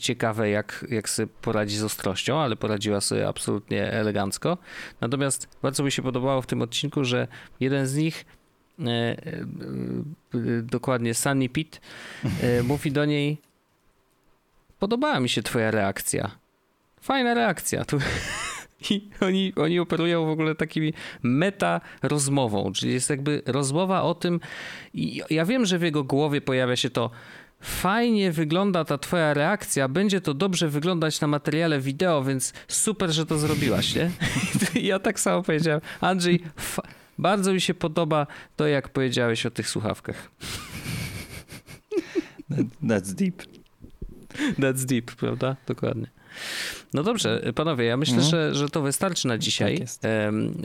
ciekawe, jak, jak sobie poradzi z ostrością, ale poradziła sobie absolutnie elegancko. Natomiast bardzo mi się podobało w tym odcinku, że jeden z nich e, e, e, dokładnie Sunny Pit e, mówi do niej podobała mi się twoja reakcja. Fajna reakcja. Tu... I oni, oni operują w ogóle takimi meta rozmową, czyli jest jakby rozmowa o tym. I ja wiem, że w jego głowie pojawia się to. Fajnie wygląda ta twoja reakcja, będzie to dobrze wyglądać na materiale wideo, więc super, że to zrobiłaś, nie? I ja tak samo powiedziałem. Andrzej, bardzo mi się podoba to, jak powiedziałeś o tych słuchawkach. That's deep. That's deep, prawda? Dokładnie. No dobrze, panowie, ja myślę, Mhm. że, że to wystarczy na dzisiaj. Tak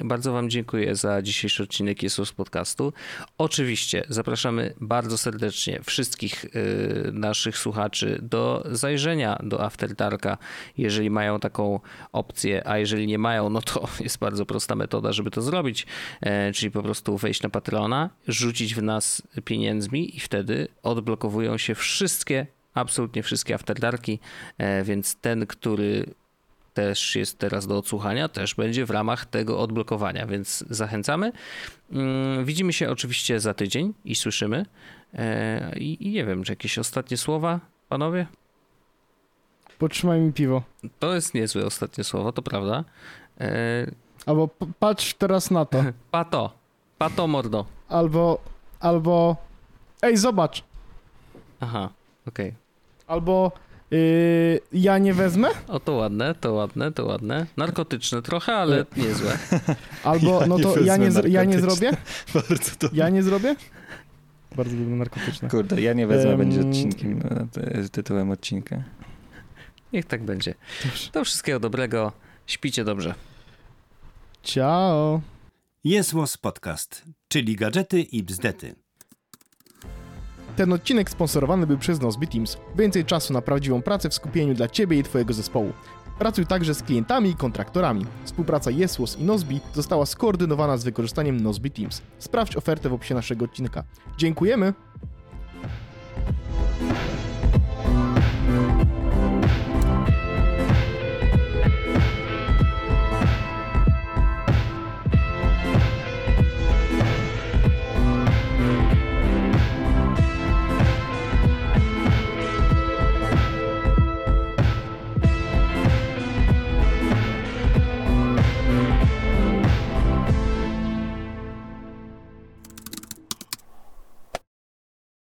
Bardzo wam dziękuję za dzisiejszy odcinek Jesus Podcastu. Oczywiście zapraszamy bardzo serdecznie wszystkich y, naszych słuchaczy do zajrzenia do After Darka, jeżeli mają taką opcję, a jeżeli nie mają, no to jest bardzo prosta metoda, żeby to zrobić, e, czyli po prostu wejść na Patrona, rzucić w nas pieniędzmi i wtedy odblokowują się wszystkie absolutnie wszystkie afterdarki, e, więc ten, który też jest teraz do odsłuchania, też będzie w ramach tego odblokowania, więc zachęcamy. Mm, Widzimy się oczywiście za tydzień i słyszymy. E, I, i nie wiem, czy jakieś ostatnie słowa, panowie? Potrzymaj mi piwo. To jest niezłe ostatnie słowo, to prawda. E, Albo patrz teraz na to. Pato, pato mordo. Albo, albo, ej, zobacz. Aha, okej. Albo, yy, ja nie wezmę. O, to ładne, to ładne, to ładne. Narkotyczne trochę, ale niezłe. Albo, Ja no nie to ja nie, ja nie zrobię. Bardzo to... Ja nie zrobię. Bardzo lubię narkotyczne. Kurde, ja nie wezmę, Em, będzie odcinkiem, e, tytułem odcinka. Niech tak będzie. Do wszystkiego dobrego. Śpicie dobrze. Ciao. Jest Podcast, czyli gadżety i bzdety. Ten odcinek sponsorowany był przez Nozby Teams. Więcej czasu na prawdziwą pracę w skupieniu dla Ciebie i Twojego zespołu. Pracuj także z klientami i kontraktorami. Współpraca Jesłos i Nozbi została skoordynowana z wykorzystaniem Nozbi Teams. Sprawdź ofertę w opisie naszego odcinka. Dziękujemy!